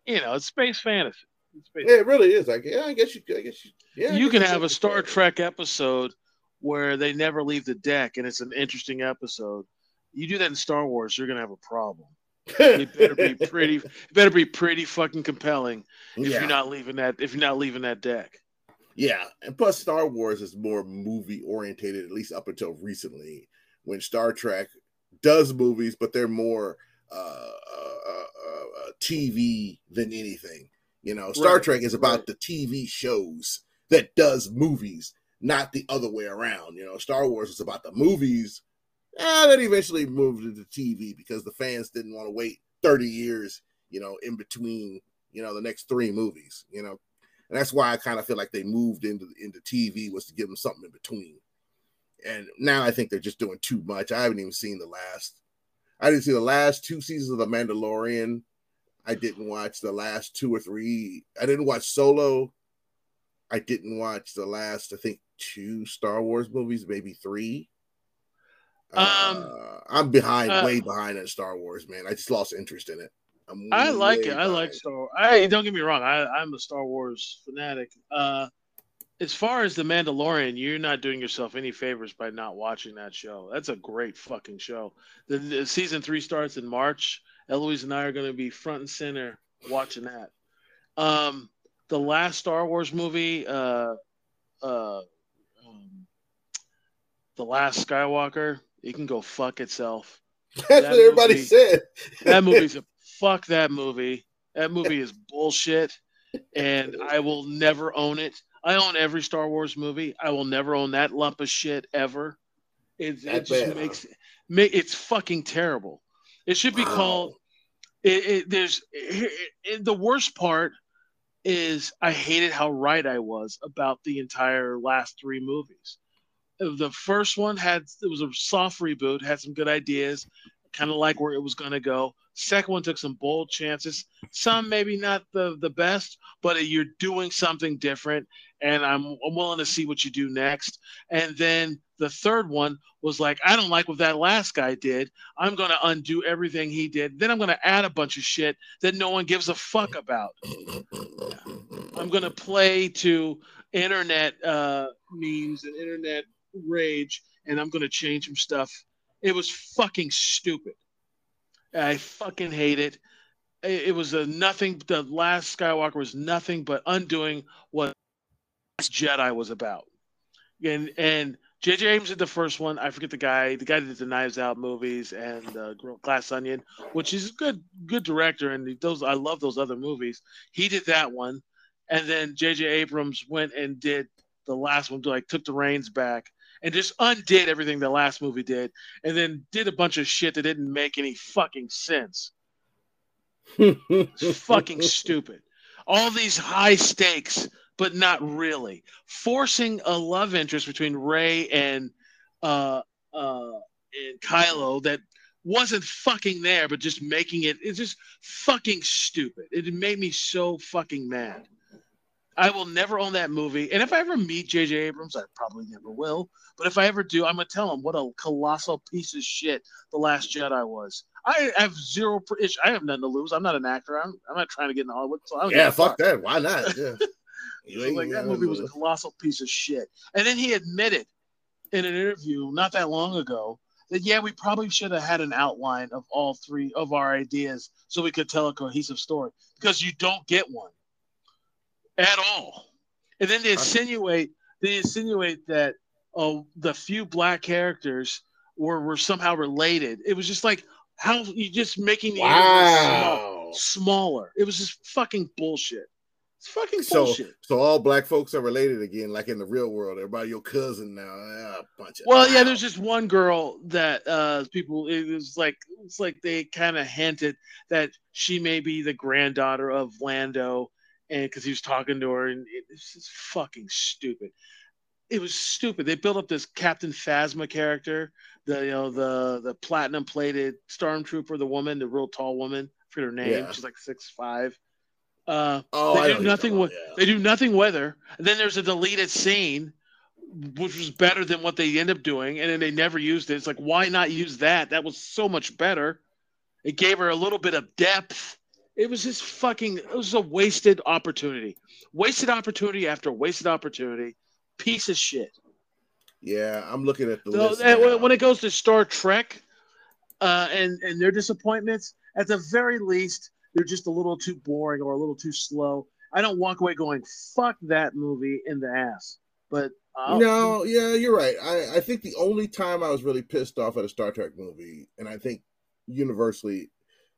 you know, it's space fantasy. It's space yeah, it really is. Like, yeah, I guess you, I guess you, yeah. You can have a Star Trek episode where they never leave the deck, and it's an interesting episode. You do that in Star Wars, you're gonna have a problem. It better be pretty. It better be pretty fucking compelling if yeah. you're not leaving that. If you're not leaving that deck. Yeah, and plus Star Wars is more movie orientated, at least up until recently, when Star Trek does movies, but they're more uh, uh, uh, uh TV than anything. You know, Star right, Trek is about right. the TV shows that does movies, not the other way around. You know, Star Wars is about the movies. And then eventually moved to the TV because the fans didn't want to wait 30 years, you know, in between, you know, the next three movies. You know, and that's why I kind of feel like they moved into into TV was to give them something in between. And now I think they're just doing too much. I haven't even seen the last. I didn't see the last two seasons of The Mandalorian. I didn't watch the last two or three. I didn't watch Solo. I didn't watch the last, I think, two Star Wars movies, maybe three. Um, uh, I'm behind, uh, way behind in Star Wars, man. I just lost interest in it. I like it. I like Star. Wars. I don't get me wrong. I, I'm a Star Wars fanatic. Uh, as far as the Mandalorian, you're not doing yourself any favors by not watching that show. That's a great fucking show. The, the season three starts in March. Eloise and I are going to be front and center watching that. Um, the last Star Wars movie, uh, uh, um, the last Skywalker, it can go fuck itself. That's that what everybody movie, said. that movie's a fuck that movie. That movie is bullshit, and I will never own it. I own every Star Wars movie. I will never own that lump of shit ever. It, it just bad, makes huh? it's fucking terrible. It should be wow. called. It, it, there's the worst part is I hated how right I was about the entire last three movies. The first one had it was a soft reboot, had some good ideas, kind of like where it was going to go. Second one took some bold chances. Some maybe not the the best, but you're doing something different, and I'm I'm willing to see what you do next. And then the third one was like, I don't like what that last guy did. I'm going to undo everything he did. Then I'm going to add a bunch of shit that no one gives a fuck about. I'm going to play to internet uh, memes and internet rage, and I'm going to change some stuff. It was fucking stupid. I fucking hate it. It was a nothing. The last Skywalker was nothing but undoing what Jedi was about, and and J.J. Abrams did the first one. I forget the guy. The guy that did the Knives Out movies and uh, Glass Onion, which is a good good director, and those I love those other movies. He did that one, and then J.J. Abrams went and did the last one. Like took the reins back and just undid everything the last movie did, and then did a bunch of shit that didn't make any fucking sense. fucking stupid. All these high stakes but not really. Forcing a love interest between Rey and uh, uh, and Kylo that wasn't fucking there, but just making it it's just fucking stupid. It made me so fucking mad. I will never own that movie. And if I ever meet J.J. Abrams, I probably never will. But if I ever do, I'm gonna tell him what a colossal piece of shit the Last Jedi was. I have zero. I have nothing to lose. I'm not an actor. I'm, I'm not trying to get in Hollywood. So yeah, fuck that. Why not? Yeah. like that movie was a colossal piece of shit. And then he admitted in an interview not that long ago that yeah, we probably should have had an outline of all three of our ideas so we could tell a cohesive story because you don't get one at all. And then they insinuate they insinuate that oh the few black characters were were somehow related. It was just like how you just making the wow. small, smaller. It was just fucking bullshit. It's fucking bullshit. So, so all black folks are related again, like in the real world. Everybody your cousin now. Ah, bunch of well, yeah. There's just one girl that uh people. It was like it's like they kind of hinted that she may be the granddaughter of Lando, and because he was talking to her, and it's just fucking stupid. It was stupid. They built up this Captain Phasma character, the you know the the platinum plated stormtrooper, the woman, the real tall woman. I forget her name. Yeah. She's like six five uh, oh, they do nothing with yeah. they do nothing with her. And then there's a deleted scene, which was better than what they end up doing, and then they never used it. It's like why not use that? That was so much better. It gave her a little bit of depth. It was just fucking. It was a wasted opportunity. Wasted opportunity after wasted opportunity. Piece of shit. Yeah, I'm looking at the so, list. When it goes to Star Trek, uh, and and their disappointments, at the very least, they're just a little too boring or a little too slow. I don't walk away going fuck that movie in the ass. But I'll... no, yeah, you're right. I, I think the only time I was really pissed off at a Star Trek movie, and I think universally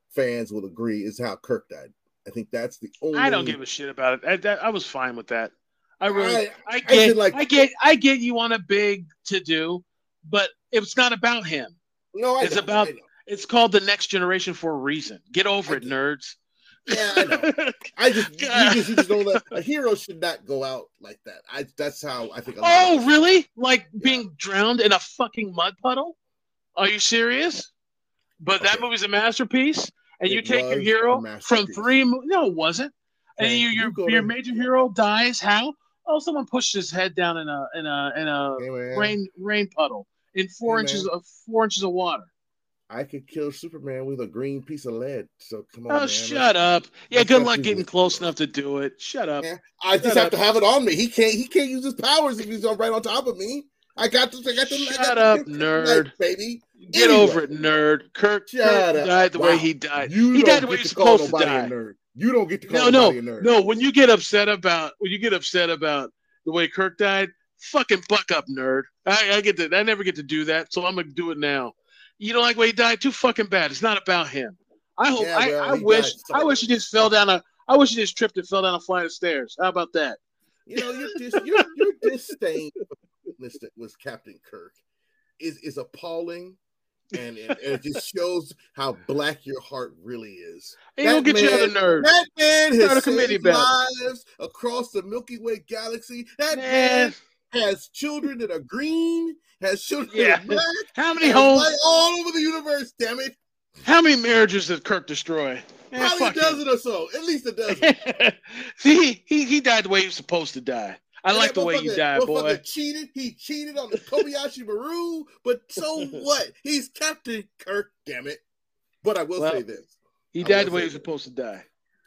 fans will agree, is how Kirk died. I think that's the only. I don't give a shit about it. I, that, I was fine with that. I really, I, I get, I, like, I get, I get you on a big to do, but it's not about him. No, I it's know, about it's called the next generation for a reason. Get over it, nerds. Yeah, I know. I just, you just, you just don't let a hero should not go out like that. I that's how I think. Oh, really? Like yeah. being drowned in a fucking mud puddle? Are you serious? But okay. that movie's a masterpiece, and it you take your hero from three. No, it wasn't. And you, your you your major hero dies. How? Oh, someone pushed his head down in a in a in a hey, rain rain puddle in four hey, inches of four inches of water. I could kill Superman with a green piece of lead. So come on. Oh, man. shut up. Yeah, good luck getting close enough to do it. Shut up. Yeah, I shut just have to have it on me. He can't he can't use his powers if he's right on top of me. I got this. I got the. Shut got up, nerd, baby. Get anyway. over it, nerd. Kirk, Kirk died the wow. way he died. You he died the way he's supposed to die. nerd. You don't get to call me nerd no, no, no. When you get upset about when you get upset about the way Kirk died, fucking buck up, nerd. I, I get to. I never get to do that, so I'm gonna do it now. You don't like way he died? Too fucking bad. It's not about him. I hope. Yeah, I, well, I wish. I wish he just fell down a. I wish he just tripped and fell down a flight of stairs. How about that? You know, your dis, your, your disdain with Captain Kirk is is appalling, and it, it, just shows how black your heart really is. He will get man, you other nerve. That man has saved lives across the Milky Way galaxy. That man, man has children that are green has children yeah. black. How many homes all over the universe? Damn it! How many marriages did Kirk destroy? Probably a dozen or so. At least a dozen. See, he, he died the way he was supposed to die. I like the way you died, boy. Cheated. He cheated on the Kobayashi Maru, but so what? He's Captain Kirk. Damn it! But I will well, say this: he died the way he was supposed to die.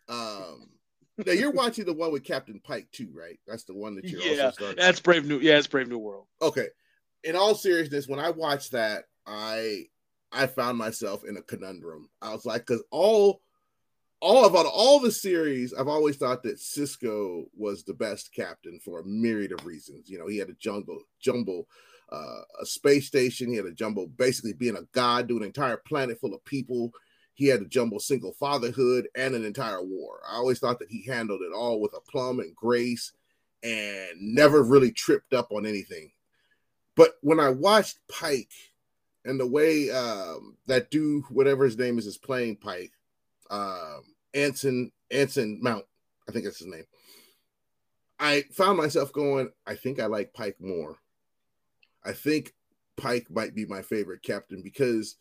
Um. Now you're watching the one with Captain Pike too, right? That's the one that you're yeah, also starting. That's Brave New. Yeah, it's Brave New World. Okay, in all seriousness, when I watched that, I I found myself in a conundrum. I was like, because all all about all the series, I've always thought that Sisko was the best captain for a myriad of reasons. You know, he had a jungle jumble uh, a space station. He had a jumble basically being a god, doing an entire planet full of people. He had a jumble single fatherhood and an entire war. I always thought that he handled it all with a plum and grace and never really tripped up on anything. But when I watched Pike and the way um, that dude, whatever his name is, is playing Pike, um, Anson Anson Mount, I think that's his name. I found myself going, I think I like Pike more. I think Pike might be my favorite captain because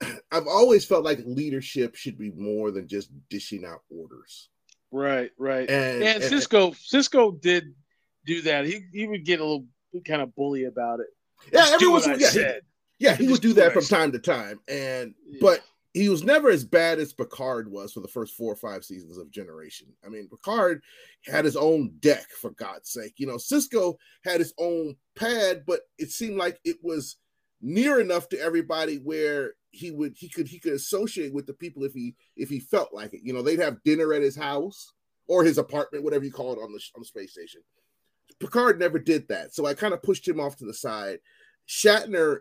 I've always felt like leadership should be more than just dishing out orders. Right, right. And, and, and Sisko, Sisko did do that. He he would get a little kind of bully about it. Yeah, every once in a yeah, he, yeah, he would do that from time to time. And yeah. but he was never as bad as Picard was for the first four or five seasons of Generation. I mean, Picard had his own deck for God's sake. You know, Sisko had his own pad, but it seemed like it was near enough to everybody where he would he could he could associate with the people if he if he felt like it. You know, they'd have dinner at his house or his apartment, whatever you call it on the on the space station. Picard never did that, so I kind of pushed him off to the side. Shatner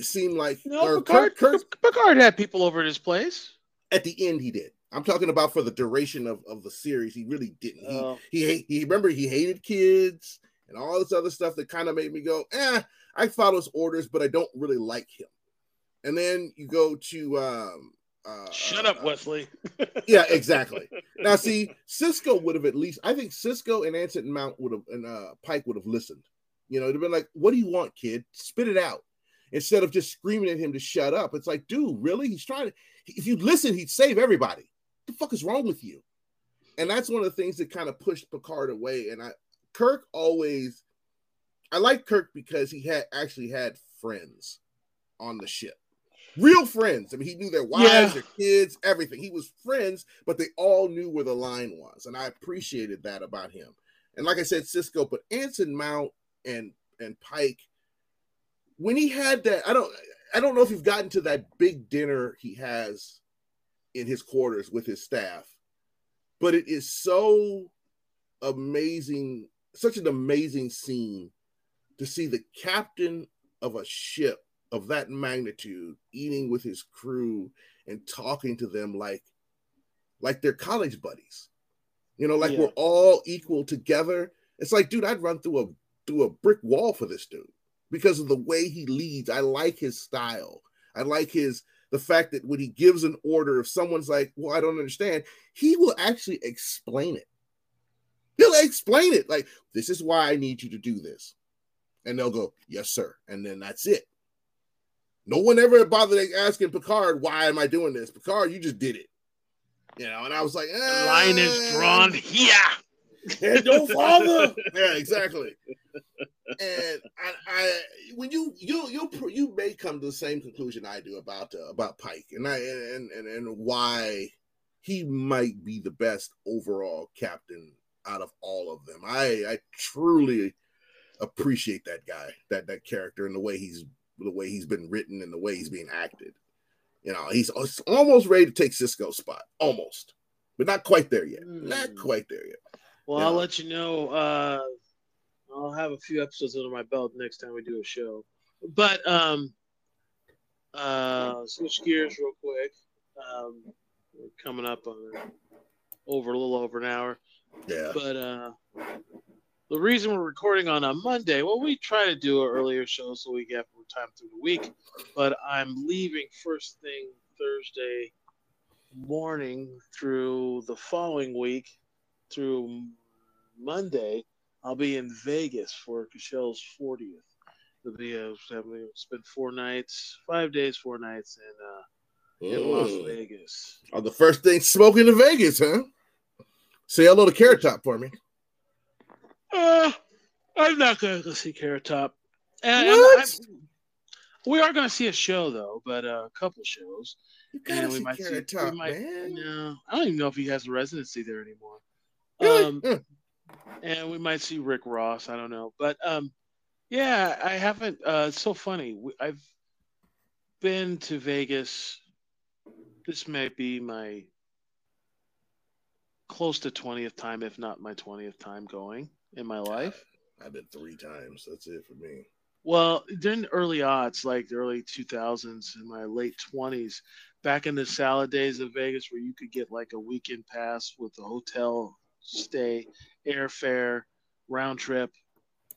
seemed like no, Picard, Kirk, Kirk, Picard had people over at his place. At the end, he did. I'm talking about for the duration of, of the series. He really didn't. He, oh. he he remember he hated kids and all this other stuff that kind of made me go, eh. I follow his orders, but I don't really like him. And then you go to um, uh, Shut up, uh, Wesley. yeah, exactly. Now, see, Sisko would have at least. I think Sisko and Anson Mount would have, and uh, Pike would have listened. You know, it'd have been like, "What do you want, kid? Spit it out." Instead of just screaming at him to shut up, it's like, dude, really? He's trying to. If you listen, he'd save everybody. What the fuck is wrong with you? And that's one of the things that kind of pushed Picard away. And I, Kirk always, I like Kirk because he had actually had friends on the ship real friends. I mean, he knew their wives, yeah. their kids, everything. He was friends, but they all knew where the line was, and I appreciated that about him. And like I said, Sisko, but Anson Mount and and Pike, when he had that, I don't, I don't know if you've gotten to that big dinner he has in his quarters with his staff, but it is so amazing, such an amazing scene to see the captain of a ship of that magnitude eating with his crew and talking to them like like they're college buddies. You know like yeah. we're all equal together. It's like dude i'd run through a through a brick wall for this dude because of the way he leads. I like his style. I like his the fact that when he gives an order if someone's like well i don't understand he will actually explain it. He'll explain it like this is why i need you to do this. And they'll go yes sir. And then that's it. No one ever bothered asking Picard, why am I doing this? Picard, you just did it. You know, and I was like, eh, line is drawn. Here. And no father. yeah, exactly. And I, I, when you you you you may come to the same conclusion I do about uh, about Pike, and I and, and and why he might be the best overall captain out of all of them. I I truly appreciate that guy, that that character, and the way he's the way he's been written and the way he's being acted. You know, he's almost ready to take Sisko's spot, almost, but not quite there yet. Mm. Not hmm. quite there yet. Well, you I'll let you know. Uh, I'll have a few episodes under my belt next time we do a show. But um, uh, switch gears real quick. Um, we're coming up on over a little over an hour. Yeah. But uh, the reason we're recording on a Monday, well, we try to do an earlier show so we get more time through the week, but I'm leaving first thing Thursday morning through the following week through Monday. I'll be in Vegas for Cachel's 40th. It'll be a, we'll spend four nights, five days, four nights in, uh, in Las mm. Vegas. Oh, the first thing smoking in Vegas, huh? Say hello to Carrot Top for me. Uh, I'm not going to go see Carrot Top. And what? we are going to see a show though, but uh, a couple shows. You gotta see Carrot see, Top, might, man. No, I don't even know if he has a residency there anymore. Um, and we might see Rick Ross. I don't know, but um, yeah, I haven't. Uh, it's so funny. I've been to Vegas. This might be my close to 20th time, if not my 20th time going in my life. I've been three times. That's it for me. Well, during the early aughts, like the early 2000s, in my late 20s, back in the salad days of Vegas, where you could get like a weekend pass with a hotel stay, airfare, round trip.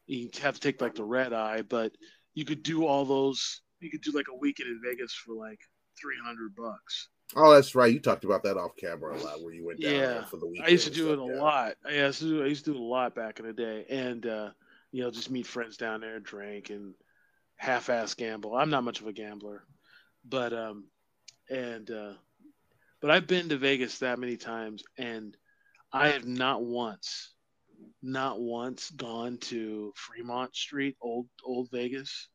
You have to take like the red eye, but you could do all those. You could do like a weekend in Vegas for like 300 bucks. Oh, that's right. You talked about that off camera a lot, where you went down Yeah. for the weekend. I used to do it a lot. I used to do, I used to do it a lot back in the day, and uh, you know, just meet friends down there, drink, and half-ass gamble. I'm not much of a gambler, but um, and uh, but I've been to Vegas that many times, and I have not once, not once gone to Fremont Street, old old Vegas.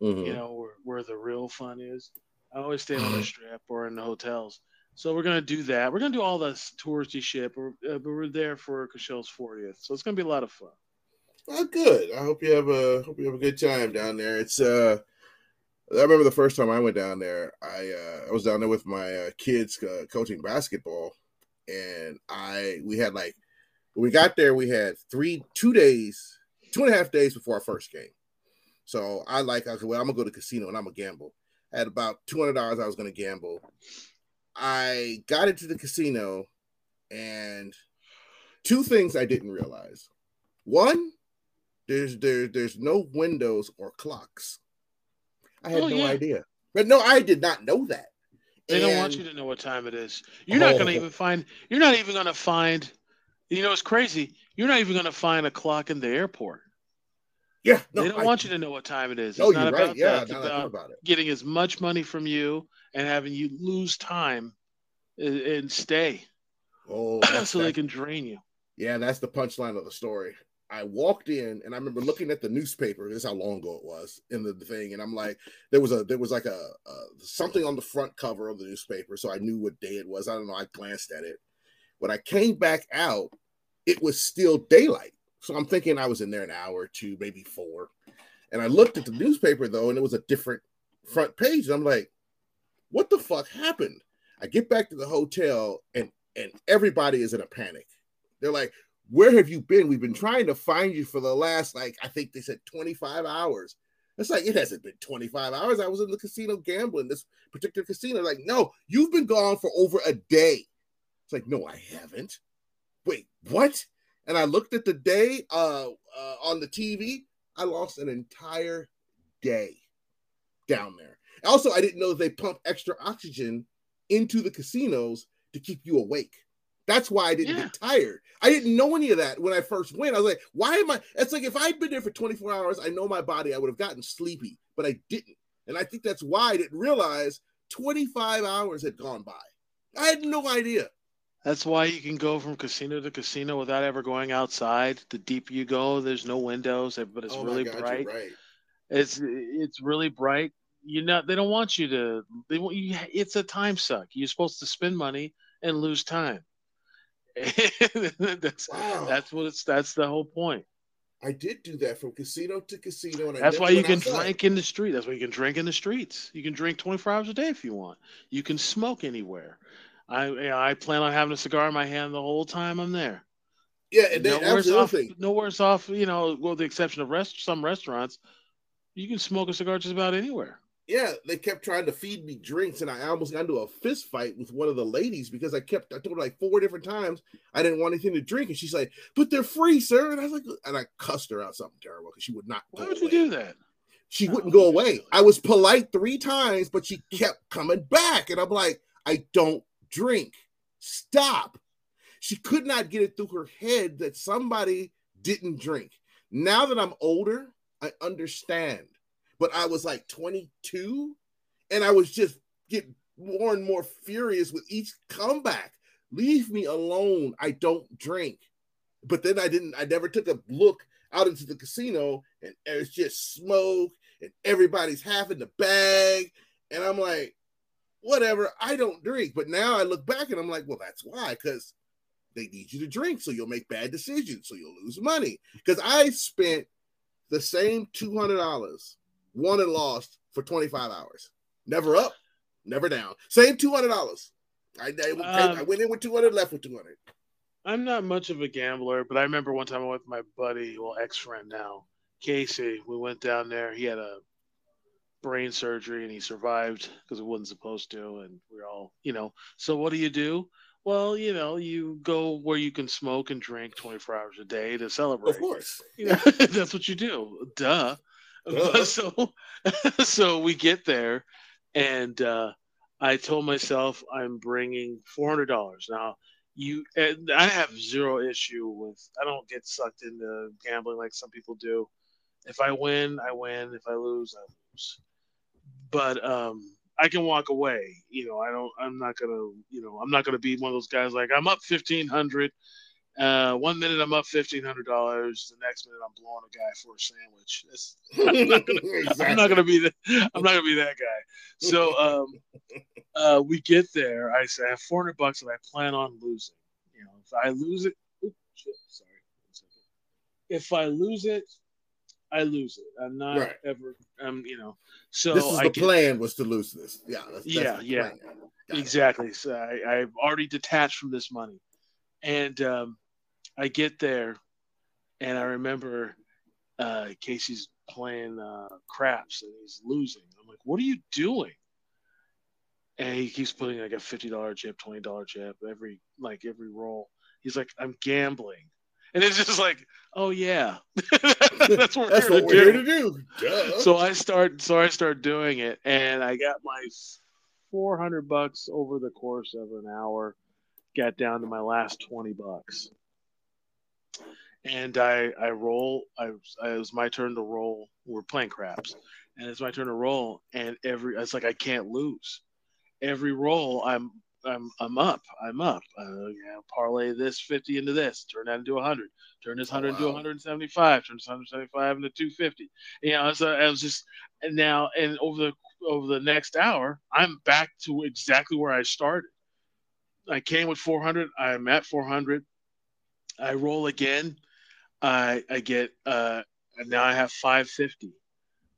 Mhm. You know where, where the real fun is. I always stay on the Mhm. strip or in the hotels. So we're gonna do that. We're gonna do all the touristy shit, but, uh, but we're there for Cachelle's 40th, so it's gonna be a lot of fun. Oh, good. I hope you have a hope you have a good time down there. It's uh, I remember the first time I went down there. I uh, I was down there with my uh, kids uh, coaching basketball, and I we had like when we got there we had three two days two and a half days before our first game. So I like I said, well I'm gonna go to the casino and I'm gonna gamble. Had about two hundred dollars I was gonna gamble. I got into the casino, and two things I didn't realize. One, there's there, there's no windows or clocks. I had Oh, no yeah. idea. But no, I did not know that. They don't want you to know what time it is. You're not gonna Oh. even find. You're not even gonna find. You know, it's crazy. You're not even gonna find a clock in the airport. Yeah, no, they don't I- want you to know what time it is. No, it's you're not right. about Yeah, that. It's now I think about about it. getting as much money from you and having you lose time and, and stay, Oh, so they can drain you. yeah, that's the punchline of the story. I walked in and I remember looking at the newspaper. This is how long ago it was in the thing, and I'm like, there was a there was like a, a something on the front cover of the newspaper, so I knew what day it was. I don't know. I glanced at it. When I came back out, it was still daylight. So I'm thinking I was in there an hour or two, maybe four. And I looked at the newspaper though, and it was a different front page. And I'm like, what the fuck happened? I get back to the hotel and and everybody is in a panic. They're like, where have you been? We've been trying to find you for the last, like, I think they said 25 hours. It's like, it hasn't been 25 hours. I was in the casino gambling, this particular casino. Like, no, you've been gone for over a day. It's like, no, I haven't. Wait, what? And I looked at the day uh, uh, on the TV. I lost an entire day down there. Also, I didn't know they pump extra oxygen into the casinos to keep you awake. That's why I didn't Yeah. get tired. I didn't know any of that when I first went. I was like, why am I? It's like if I'd been there for 24 hours, I know my body, I would have gotten sleepy, but I didn't. And I think that's why I didn't realize 25 hours had gone by. I had no idea. That's why you can go from casino to casino without ever going outside. The deeper you go, there's no windows, eh, but it's Oh really God, bright. right. It's it's really bright. You know they don't want you to. They want you. It's a time suck. You're supposed to spend money and lose time. that's Wow. that's what it's. That's the whole point. I did do that from casino to casino. And That's why you can outside. drink in the street. That's why you can drink in the streets. You can drink 24 hours a day if you want. You can smoke anywhere. I you know, I plan on having a cigar in my hand the whole time I'm there. Yeah, and that nowhere's off. thing. Nowhere's off. You know, with the exception of rest some restaurants, you can smoke a cigar just about anywhere. Yeah, they kept trying to feed me drinks, and I almost got into a fist fight with one of the ladies because I kept I told her like four different times I didn't want anything to drink, and she's like, "But they're free, sir." And I was like, and I cussed her out something terrible because she would not. Why would you do that? She How wouldn't go away. I was polite three times, but she kept coming back, and I'm like, I don't drink. Stop. She could not get it through her head that somebody didn't drink. Now that I'm older, I understand. But I was like 22 and I was just getting more and more furious with each comeback. Leave me alone. I don't drink. But then I didn't, I never took a look out into the casino and it's just smoke and everybody's half in the bag. And I'm like, whatever, I don't drink. But now I look back and I'm like, well, that's why, because they need you to drink so you'll make bad decisions, so you'll lose money. Because I spent the same $200, won and lost for 25 hours. Never up, never down. Same $200. I, I, Um, I went in with 200, left with 200. I'm not much of a gambler, but I remember one time I went with my buddy, well, ex friend now, Casey. We went down there. He had a brain surgery and he survived because he wasn't supposed to. And we're all, you know, so what do you do? Well, you know, you go where you can smoke and drink 24 hours a day to celebrate. Of course. You know, that's what you do. Duh. So, so we get there, and uh, I told myself I'm bringing $400. Now, you, and I have zero issue with. I don't get sucked into gambling like some people do. If I win, I win. If I lose, I lose. But um, I can walk away. You know, I don't. I'm not gonna. You know, I'm not gonna be one of those guys like I'm up fifteen hundred. Uh, one minute I'm up fifteen hundred dollars. The next minute I'm blowing a guy for a sandwich. I'm, not gonna, I'm not gonna be the. I'm not gonna be that guy. So um, uh, we get there. I say I have four hundred bucks and I plan on losing. You know, if I lose it, oops, sorry. If I lose it, I lose it. I'm not Right. ever. Um, you know. So this is I the get, plan was to lose this. Yeah. That's, that's Yeah, yeah. plan. Got it. Exactly. So I, I've already detached from this money. And um, I get there and I remember uh, Casey's playing uh, craps and he's losing. I'm like, what are you doing? And he keeps putting like a $50 chip, $20 chip, every like every roll. He's like, I'm gambling. And it's just like, oh yeah. That's what we're That's here to we're do here to do. Duh. so I start so I start doing it and I got my 400 bucks over the course of an hour got down to my last 20 bucks and I I roll I, I it was my turn to roll. We're playing craps. And it's my turn to roll. And every it's like I can't lose. Every roll I'm I'm I'm up. I'm up. Uh, yeah parlay this 50 into this. Turn that into 100 turn this 100 into wow. 175 turn this 175 into 250 you know so I was just and now and over the over the next hour I'm back to exactly where I started. I came with 400 I'm at 400 I roll again. I I get uh and now I have 550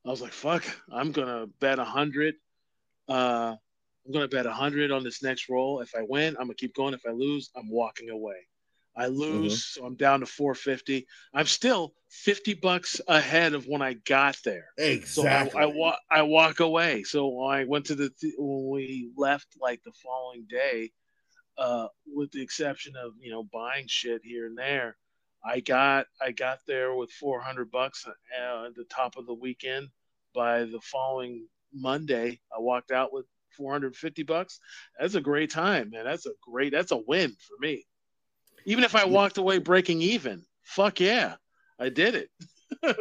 I was like fuck I'm gonna bet 100 uh I'm gonna bet 100 on this next roll. If I win I'm gonna keep going. If I lose I'm walking away. I lose so I'm down to 450 I'm still 50 bucks ahead of when I got there. So exactly. I, I, wa- I walk away. So I went to the th- when we left like the following day, uh, with the exception of you know buying shit here and there, I got I got there with 400 bucks uh, at the top of the weekend. By the following Monday, I walked out with 450 bucks. That's a great time, man. That's a great that's a win for me. Even if I walked away breaking even, fuck yeah, I did it.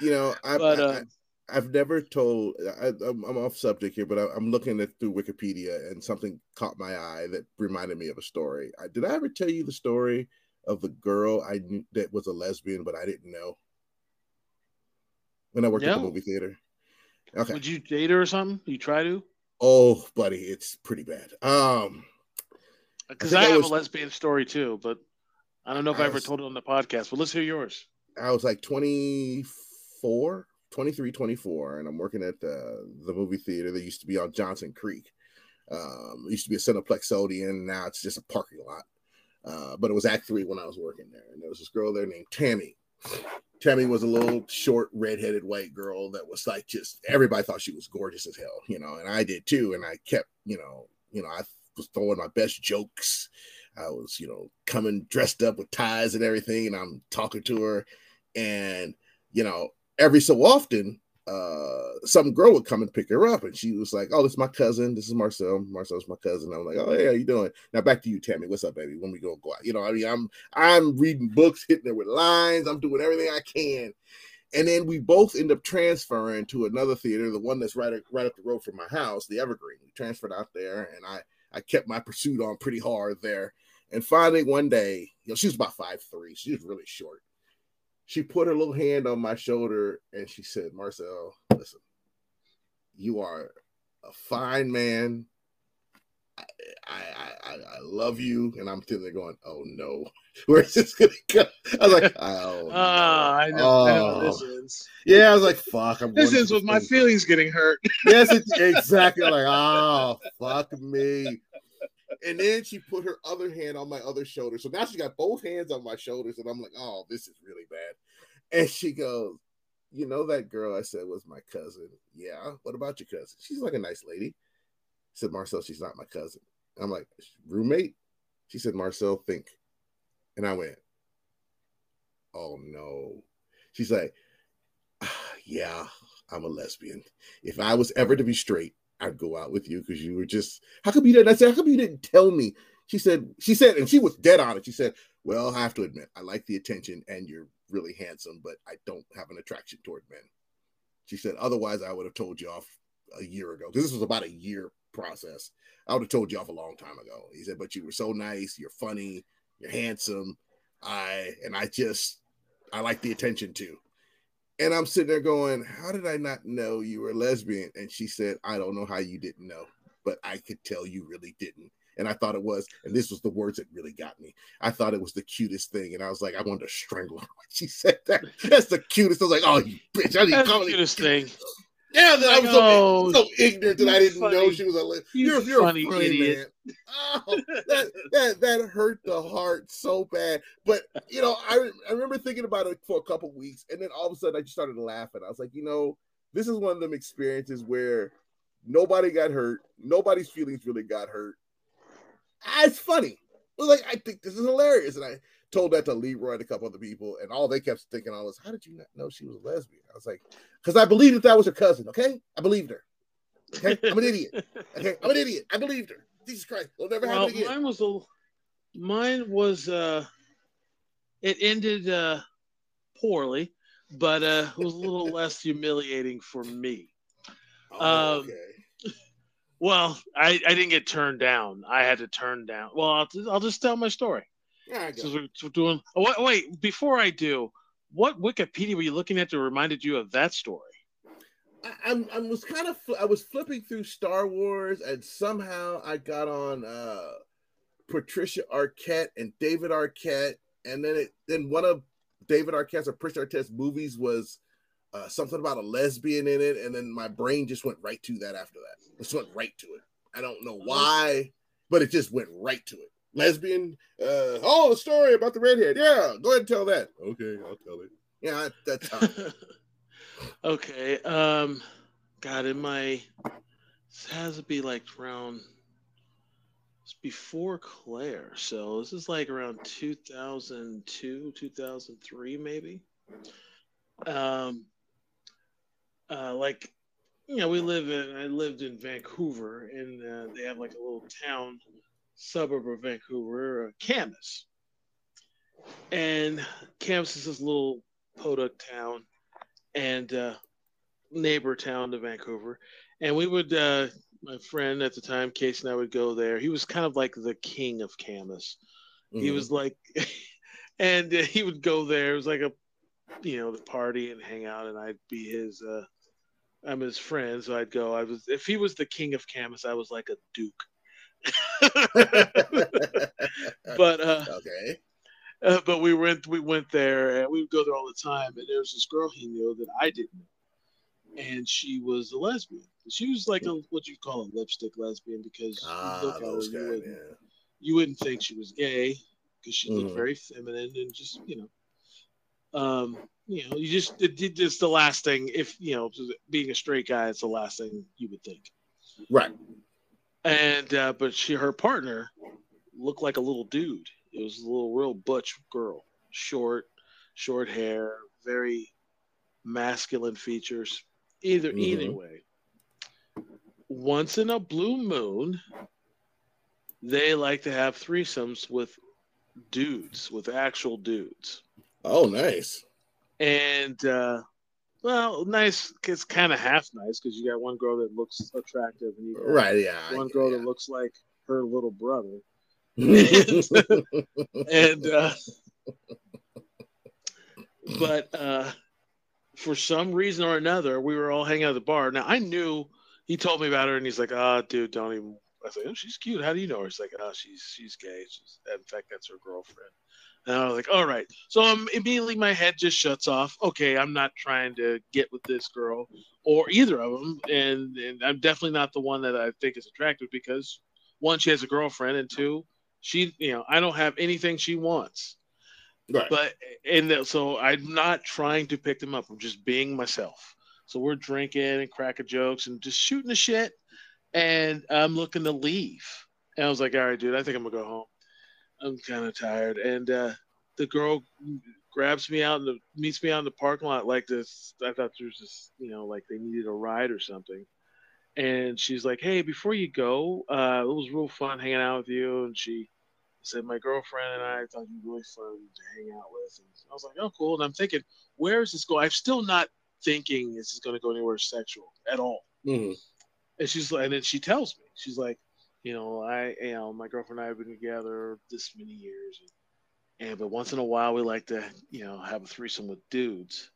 you know, I, But I, I, have never told. I, I'm, I'm off subject here, but I, I'm looking at through Wikipedia, and something caught my eye that reminded me of a story. I, did I ever tell you the story of the girl I knew that was a lesbian, but I didn't know when I worked at the movie theater? Okay. would you date her or something? You try to? Oh, buddy, it's pretty bad. Um, Because I, I have was- a lesbian story too, but I don't know if I, I ever was- told it on the podcast. But let's hear yours. I was like 24, 23, 24, and I'm working at the, the movie theater that used to be on Johnson Creek. Um, it used to be a Cineplex Odeon. Now it's just a parking lot. Uh, but it was Act Three when I was working there, and there was this girl there named Tammy. Tammy was a little short, redheaded white girl that was like just everybody thought she was gorgeous as hell, you know, and I did too. And I kept, you know, you know, I was throwing my best jokes. I was, you know, coming dressed up with ties and everything, and I'm talking to her, and you know, every so often, uh, some girl would come and pick her up, and she was like, "Oh, this is my cousin. This is Marcel. Marcel's my cousin." I'm like, "Oh, yeah, how you doing?" Now back to you, Tammy. What's up, baby? When we go go out, you know, I mean, I'm I'm reading books, hitting her with lines. I'm doing everything I can, and then we both end up transferring to another theater, the one that's right right up the road from my house, the Evergreen. We transferred out there, and I I kept my pursuit on pretty hard there. And finally, one day, you know, she was about five three. She was really short. She put her little hand on my shoulder and she said, "Marcel, listen, you are a fine man. I I I, I love you." And I'm sitting there going, "Oh no, where's this gonna go?" I was like, "Oh, no. Ah, I know, I know Oh. this ends. yeah." I was like, "Fuck." I'm This going ends with my feelings getting hurt. yes, it's exactly like, oh, fuck me. And then she put her other hand on my other shoulder. So now she got both hands on my shoulders, and I'm like, oh, this is really bad. And she goes, You know that girl I said was my cousin? Yeah. What about your cousin? She's like a nice lady. I said, Marcel, she's not my cousin. I'm like, roommate? She said, Marcel, think. And I went, Oh no. She's like, ah, Yeah, I'm a lesbian. If I was ever to be straight, I'd go out with you because you were just, how come you didn't? I said, how come you didn't tell me? She said, she said, and she was dead on it. She said, well, I have to admit, I like the attention and you're really handsome, but I don't have an attraction toward men. She said, otherwise I would have told you off a year ago. Because this was about a year process. I would have told you off a long time ago. He said, but you were so nice, you're funny, you're handsome. I and I just I like the attention too. And I'm sitting there going, How did I not know you were lesbian? And she said, I don't know how you didn't know, but I could tell you really didn't. And I thought it was, and this was the words that really got me. I thought it was the cutest thing. And I was like, I wanted to strangle her when she said that. That's the cutest. I was like, Oh, you bitch. I didn't call the cutest thing. Yeah, that I was so, oh, so ignorant that I didn't funny. know she was a lesbian. You're, you're funny, funny idiot. Man. Oh, that, that that hurt the heart so bad. But you know, I I remember thinking about it for a couple weeks, and then all of a sudden I just started laughing. I was like, you know, this is one of them experiences where nobody got hurt, nobody's feelings really got hurt. Ah, it's funny. I was like, I think this is hilarious, and I told that to Leroy and a couple other people, and all they kept thinking on was, "How did you not know she was a lesbian?" I was like, "Because I believed that that was her cousin." Okay, I believed her. Okay, I'm an idiot. Okay, I'm an idiot. I believed her. Jesus Christ, it'll never well, happen again. Mine was a, mine was uh, it ended uh poorly, but uh, it was a little less humiliating for me. Oh, um, okay. Well, I, I didn't get turned down. I had to turn down. Well, I'll, I'll just tell my story. Yeah, so we're, we're doing. Oh, wait, before I do, what Wikipedia were you looking at that reminded you of that story? I, I, I was kind of I was flipping through Star Wars and somehow I got on uh Patricia Arquette and David Arquette, and then it then one of David Arquette's or Patricia Arquette's movies was uh, something about a lesbian in it, and then my brain just went right to that after that. Just went right to it. I don't know why, but it just went right to it lesbian. Uh, oh, the story about the redhead. Yeah, go ahead and tell that. Okay, I'll tell it. Yeah, that's how. okay. Um, God, in my this has to be like around it's before Claire, so this is like around 2002, 2003, maybe. Um, uh, like you know, we live in I lived in Vancouver, and uh, they have like a little town suburb of Vancouver, Camas. And Camas is this little podunk town and uh, neighbor town to Vancouver. And we would, uh, my friend at the time, Case and I would go there. He was kind of like the king of Camas. Mm-hmm. He was like, and he would go there. It was like a, you know, the party and hang out, and I'd be his. Uh, I'm his friend, so I'd go. I was if he was the king of Camas, I was like a duke. but uh, okay. Uh, but we went we went there and we would go there all the time. And there was this girl he knew that I didn't know, and she was a lesbian. She was like a what you call a lipstick lesbian because ah, you, look at her, you, wouldn't, yeah. you wouldn't think she was gay because she looked mm. very feminine and just you know, um, you know, you just it, it, it's the last thing. If you know, being a straight guy, it's the last thing you would think. Right and uh, but she her partner looked like a little dude. It was a little real butch girl, short, short hair, very masculine features. Either mm-hmm. either way, once in a blue moon, they like to have threesomes with dudes, with actual dudes. Oh, nice. And uh, well, nice. It's kind of half nice because you got one girl that looks attractive, and you got right, yeah, one girl yeah. that looks like her little brother. and, and uh, but uh, for some reason or another, we were all hanging out at the bar. Now I knew he told me about her, and he's like, "Ah, oh, dude, don't even." I said, "Oh, she's cute. How do you know her?" He's like, "Oh, she's she's gay. She's, in fact, that's her girlfriend." And I was like, all right. So um, immediately my head just shuts off. Okay, I'm not trying to get with this girl or either of them. And, and I'm definitely not the one that I think is attractive because one, she has a girlfriend, and two, she, you know, I don't have anything she wants. Right. But and so I'm not trying to pick them up. I'm just being myself. So we're drinking and cracking jokes and just shooting the shit. And I'm looking to leave. And I was like, all right, dude, I think I'm gonna go home. I'm kind of tired. And uh, the girl grabs me out and meets me out in the parking lot like this. I thought there was this, you know, like they needed a ride or something. And she's like, hey, before you go, uh, it was real fun hanging out with you. And she said, my girlfriend and I thought you were really fun to hang out with. And I was like, oh, cool. And I'm thinking, where is this going? I'm still not thinking this is going to go anywhere sexual at all. Mm-hmm. And she's like, and then she tells me, she's like, you know, I, you know, my girlfriend and I have been together this many years, and, and but once in a while we like to, you know, have a threesome with dudes.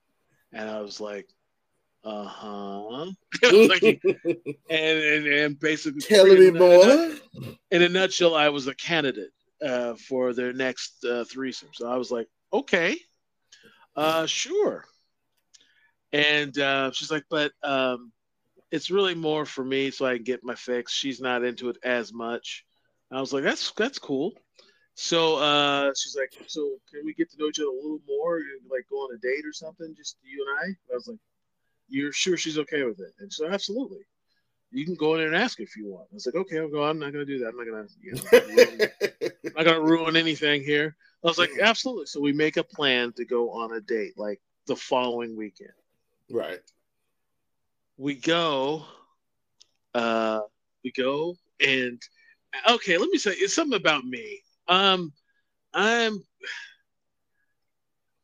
And I was like, uh huh. like, and, and and basically, telling me more. in a nutshell, I was a candidate uh, for their next uh, threesome. So I was like, okay, uh, sure. And uh, she's like, but um, it's really more for me so I can get my fix. She's not into it as much. I was like, that's that's cool. So uh, she's like, so can we get to know each other a little more? Like go on a date or something, just you and I? I was like, you're sure she's okay with it? And she's like, absolutely. You can go in there and ask if you want. I was like, okay, I'll go. I'm not gonna do that. I'm not gonna, you know, I'm not gonna ruin anything here. I was like, absolutely. So we make a plan to go on a date like the following weekend. right. We go, uh, we go, and okay, let me say it's something about me. Um, I'm,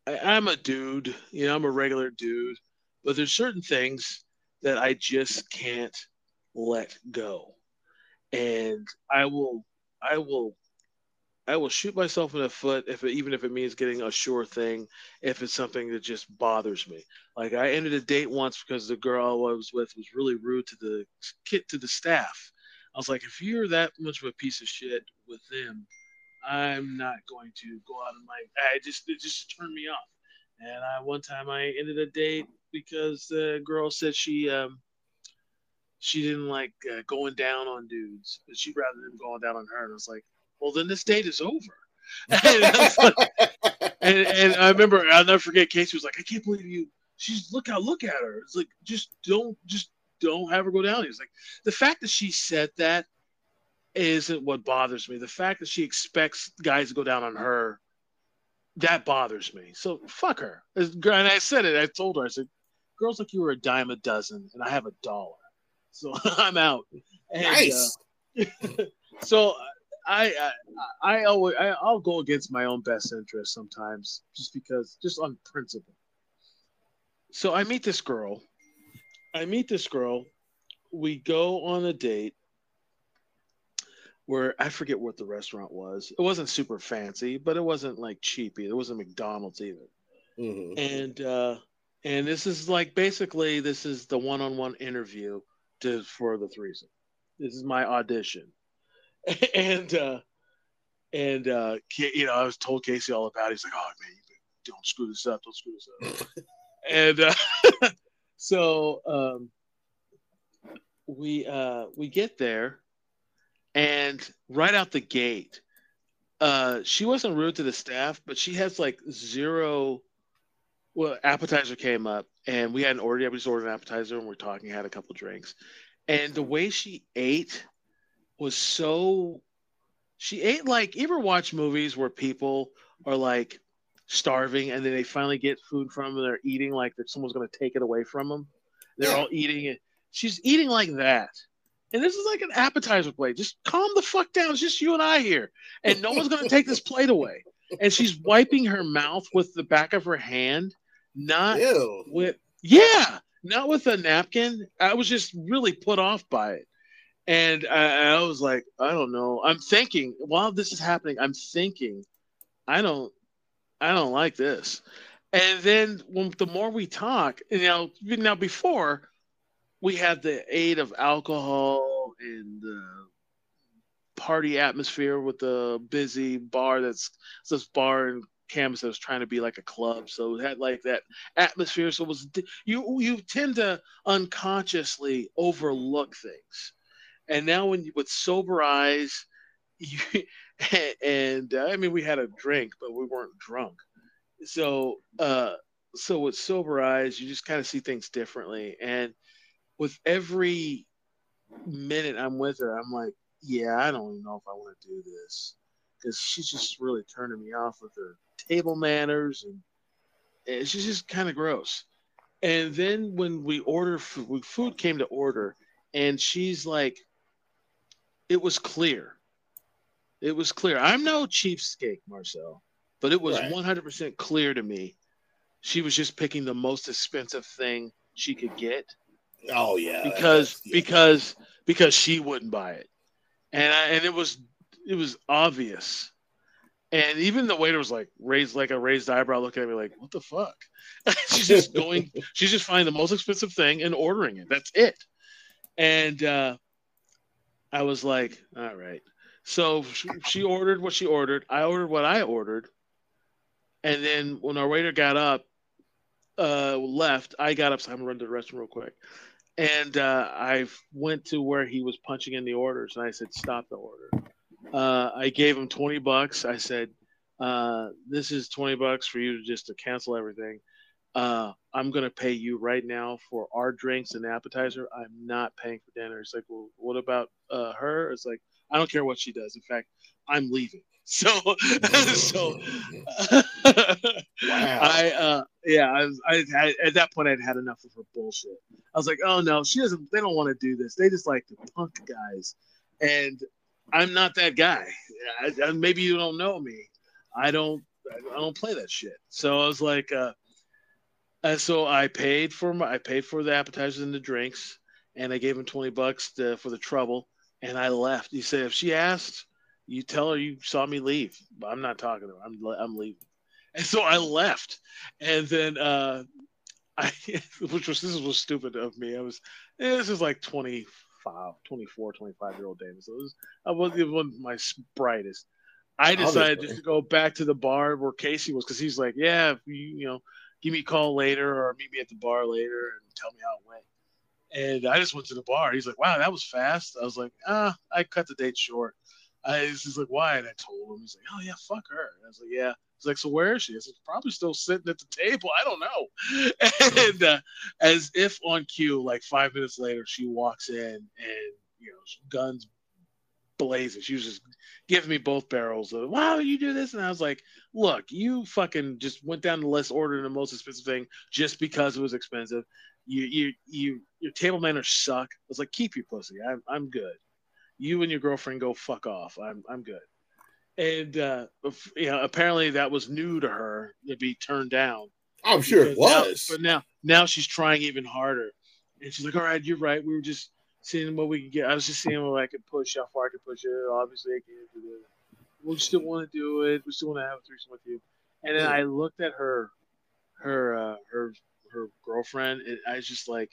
I, I'm a dude. You know, I'm a regular dude, but there's certain things that I just can't let go, and I will, I will I will shoot myself in the foot if it, even if it means getting a sure thing. If it's something that just bothers me, like I ended a date once because the girl I was with was really rude to the kid to the staff. I was like, if you're that much of a piece of shit with them, I'm not going to go out of my. I just it just turned me off. And I one time I ended a date because the girl said she um she didn't like uh, going down on dudes, but she'd rather them going down on her. And I was like, well, then this date is over. and, I like- and, and I remember I'll never forget. Casey was like, I can't believe you. She's look out, look at her. It's like just don't, just don't have her go down. He's like the fact that she said that isn't what bothers me. The fact that she expects guys to go down on her, that bothers me. So fuck her. And I said it. I told her. I said, girls like you are a dime a dozen, and I have a dollar. So I'm out. And, uh, nice. so I, I I always I, I'll go against my own best interest sometimes, just because, just on principle. So I meet this girl. I meet this girl. We go on a date where I forget what the restaurant was. It wasn't super fancy, but it wasn't like cheap either. It wasn't McDonald's either. Mhm. And uh, and this is like basically this is the one-on-one interview to for the threesome. This is my audition, and uh, and uh, you know I was told Casey all about. it. He's like, oh man, don't screw this up, don't screw this up. and uh, so um, we uh, we get there, and right out the gate, uh, she wasn't rude to the staff, but she has like zero. Well, appetizer came up, and we hadn't ordered. We just ordered an appetizer, and we're talking, had a couple drinks, and the way she ate was so. She ate like you ever watch movies where people are like starving and then they finally get food from them and they're eating like that someone's going to take it away from them. They're Yeah. all eating it. She's eating like that. And this is like an appetizer plate. Just calm the fuck down. It's just you and I here. And no one's going to take this plate away. And she's wiping her mouth with the back of her hand, not Ew. with, yeah, not with a napkin. I was just really put off by it. And I, I was like, I don't know. I'm thinking while this is happening, I'm thinking, I don't, I don't like this. And then when the more we talk, you know, now before we had the aid of alcohol and the party atmosphere with the busy bar that's this bar in campus that was trying to be like a club so it had like that atmosphere so it was you you tend to unconsciously overlook things And now when with sober eyes, you, and uh, I mean we had a drink, but we weren't drunk. So uh, so with sober eyes, you just kind of see things differently. And with every minute I'm with her, I'm like, yeah, I don't even know if I want to do this because she's just really turning me off with her table manners and, and she's just kind of gross. And then when we order food, food came to order, and she's like, it was clear. It was clear. I'm no cheapskate, Marcel, but it was right. 100% clear to me. She was just picking the most expensive thing she could get. Oh yeah, because yeah. because because she wouldn't buy it, and I, and it was it was obvious. And even the waiter was like raised like a raised eyebrow, looking at me like, "What the fuck?" she's just going, she's just finding the most expensive thing and ordering it. That's it. And uh, I was like, "All right." So she, ordered what she ordered. I ordered what I ordered. And then when our waiter got up, uh, left, I got up. So I'm gonna run to the restroom real quick. And uh, I went to where he was punching in the orders, and I said, "Stop the order." Uh, I gave him 20 bucks. I said, uh, this is 20 bucks for you just to cancel everything. Uh, I'm going to pay you right now for our drinks and appetizer. I'm not paying for dinner. It's like, well, what about uh, her? It's like, I don't care what she does. In fact, I'm leaving. So, so wow. I, uh, yeah, I, was, I, I, at that point, I'd had enough of her bullshit. I was like, oh no, she doesn't, they don't want to do this. They just like the punk guys. And I'm not that guy. I, I, maybe you don't know me. I don't. I don't play that shit. So I was like, uh, uh, so I paid for my, I paid for the appetizers and the drinks, and I gave him twenty bucks to, for the trouble, and I left. He said, if she asked, you tell her you saw me leave. I'm not talking to her. I'm I'm leaving. And so I left, and then uh, I, which was this was stupid of me. I was this is like 20 25, 24, 25 year old Davis. So it was, I wasn't of my brightest. I decided just to go back to the bar where Casey was because he's like, yeah, you, you know, give me a call later or meet me at the bar later and tell me how it went. And I just went to the bar. He's like, wow, that was fast. I was like, ah, I cut the date short. I, he's like, why? And I told him. He's like, oh, yeah, fuck her. And I was like, yeah. He's like, so where is she? I said, probably still sitting at the table. I don't know. and uh, as if on cue, like five minutes later, she walks in and, you know, guns blazing. She was just giving me both barrels of, why would you do this? And I was like, look, you fucking just went down the list, ordering the most expensive thing just because it was expensive. You, you, you, your table manners suck. I was like, keep your pussy. I'm, I'm good. You and your girlfriend go fuck off. I'm, I'm good and uh, you know, apparently that was new to her to be turned down. I'm sure it was, now, but now now she's trying even harder, and she's like, "All right, you're right. We were just seeing what we can get. I was just seeing what I could push, how far I could push it. Obviously, I can't do it. We still want to do it. We still want to have a threesome with you." And then I looked at her, her, uh, her, her girlfriend, and I was just like,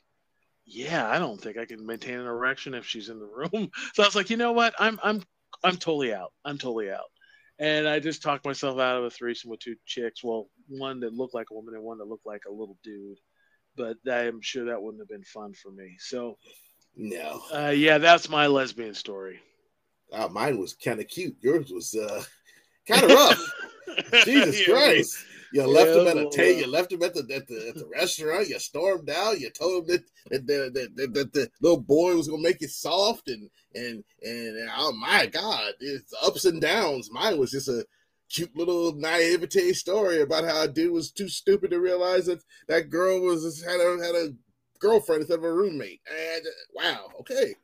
"Yeah, I don't think I can maintain an erection if she's in the room." So I was like, "You know what? I'm, I'm I'm totally out. I'm totally out. And I just talked myself out of a threesome with two chicks. Well, one that looked like a woman and one that looked like a little dude. But I'm sure that wouldn't have been fun for me. So, no. Uh, yeah, that's my lesbian story. Oh, mine was kind of cute. Yours was uh, kind of rough. Jesus Christ. You left yeah, him at a table. You left him at the, at the at the restaurant. You stormed out. You told him that, that, that, that, that the little boy was gonna make it soft, and and and oh my God, it's ups and downs. Mine was just a cute little naivete story about how a dude was too stupid to realize that that girl was had a had a girlfriend instead of a roommate. And wow, okay.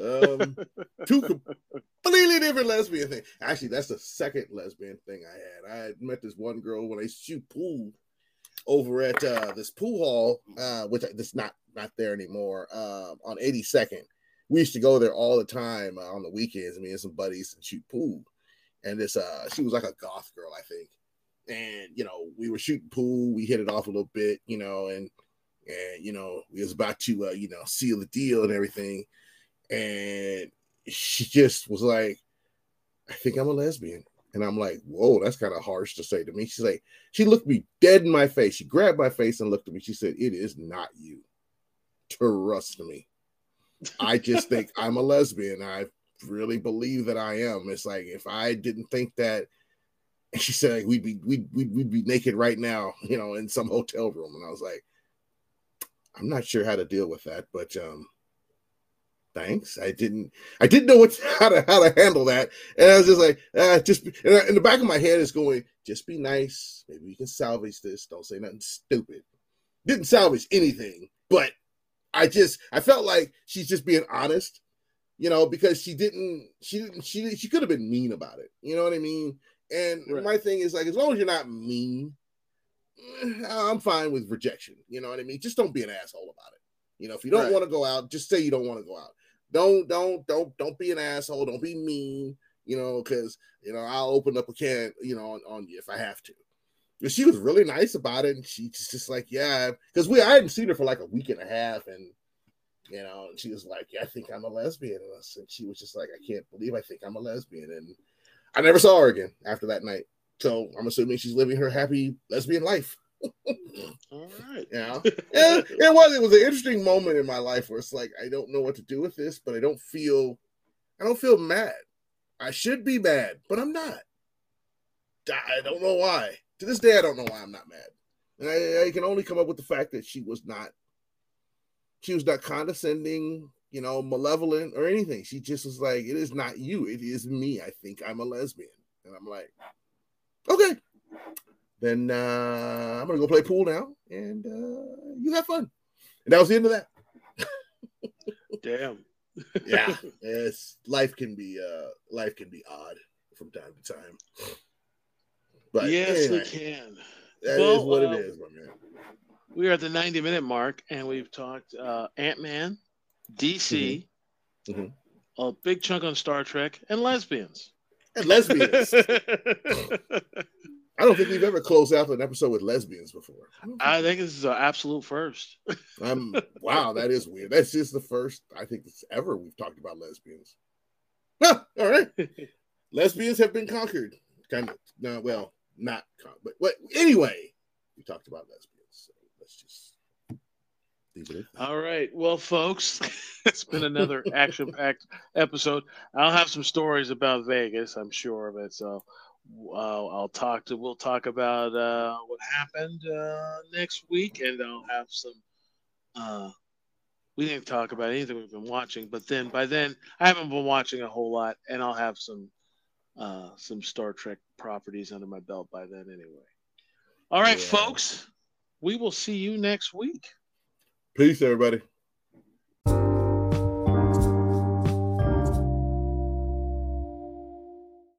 Um, two completely different lesbian thing. Actually, that's the second lesbian thing I had. I had met this one girl when I shoot pool over at uh, this pool hall, uh, which that's not not there anymore. Uh, on 82nd, we used to go there all the time uh, on the weekends. Me and some buddies and shoot pool. And this, uh, she was like a goth girl, I think. And you know, we were shooting pool. We hit it off a little bit, you know, and and you know, we was about to, uh, you know, seal the deal and everything and she just was like, I think I'm a lesbian. And I'm like, whoa, that's kind of harsh to say to me. She's like, she looked me dead in my face. She grabbed my face and looked at me. She said, It is not you. Trust me. I just think I'm a lesbian. I really believe that I am. It's like if I didn't think that, and she said like, we'd be we'd, we'd we'd be naked right now, you know, in some hotel room, and I was like, I'm not sure how to deal with that, but um, thanks. I didn't I didn't know what how to how to handle that, and I was just like, uh, just in the back of my head is going, just be nice. Maybe we can salvage this. Don't say nothing stupid. Didn't salvage anything, but I just I felt like she's just being honest, you know, because she didn't she didn't she she could have been mean about it. You know what I mean? And right. my thing is like as long as you're not mean, Mm, I'm fine with rejection. You know what I mean? Just don't be an asshole about it. You know, if you don't right. want to go out, just say you don't want to go out. Don't don't don't don't be an asshole. Don't be mean. You know, because you know I'll open up a can. You know, on, on you if I have to. But she was really nice about it, and she's just like, yeah, because we I hadn't seen her for like a week and a half, and you know, and she was like, yeah, I think I'm a lesbian, and she was just like, I can't believe I think I'm a lesbian, and I never saw her again after that night. So I'm assuming she's living her happy lesbian life. All right. Yeah. it, it was it was an interesting moment in my life where it's like I don't know what to do with this, but I don't feel I don't feel mad. I should be mad, but I'm not. I don't know why. To this day, I don't know why I'm not mad. And I, I can only come up with the fact that she was not she was not condescending, you know, malevolent or anything. She just was like, it is not you, it is me. I think I'm a lesbian. And I'm like, okay. Then uh, I'm gonna go play pool now, and uh, you have fun. And that was the end of that. Damn. yeah, it's life can be uh life can be odd from time to time. But yes, anyway, it can. That well, is what uh, it is, my man. We are at the 90 minute mark, and we've talked uh, Ant Man, DC, mm-hmm. Mm-hmm. a big chunk on Star Trek, and lesbians. And lesbians. I don't think we've ever closed out an episode with lesbians before. I, I think this is an absolute first. um, wow, that is weird. That's just the first I think it's ever we've talked about lesbians. Huh, all right, lesbians have been conquered. Kind of. No, well, not con- but, but anyway, we talked about lesbians. So let's just all right. Well, folks, it's been another action packed episode. I'll have some stories about Vegas, I'm sure of it. So uh, I'll talk to, we'll talk about uh, what happened uh, next week, and I'll have some. Uh, we didn't talk about anything we've been watching, but then by then I haven't been watching a whole lot, and I'll have some uh, some Star Trek properties under my belt by then anyway. All right, yeah. folks, we will see you next week. Peace, everybody.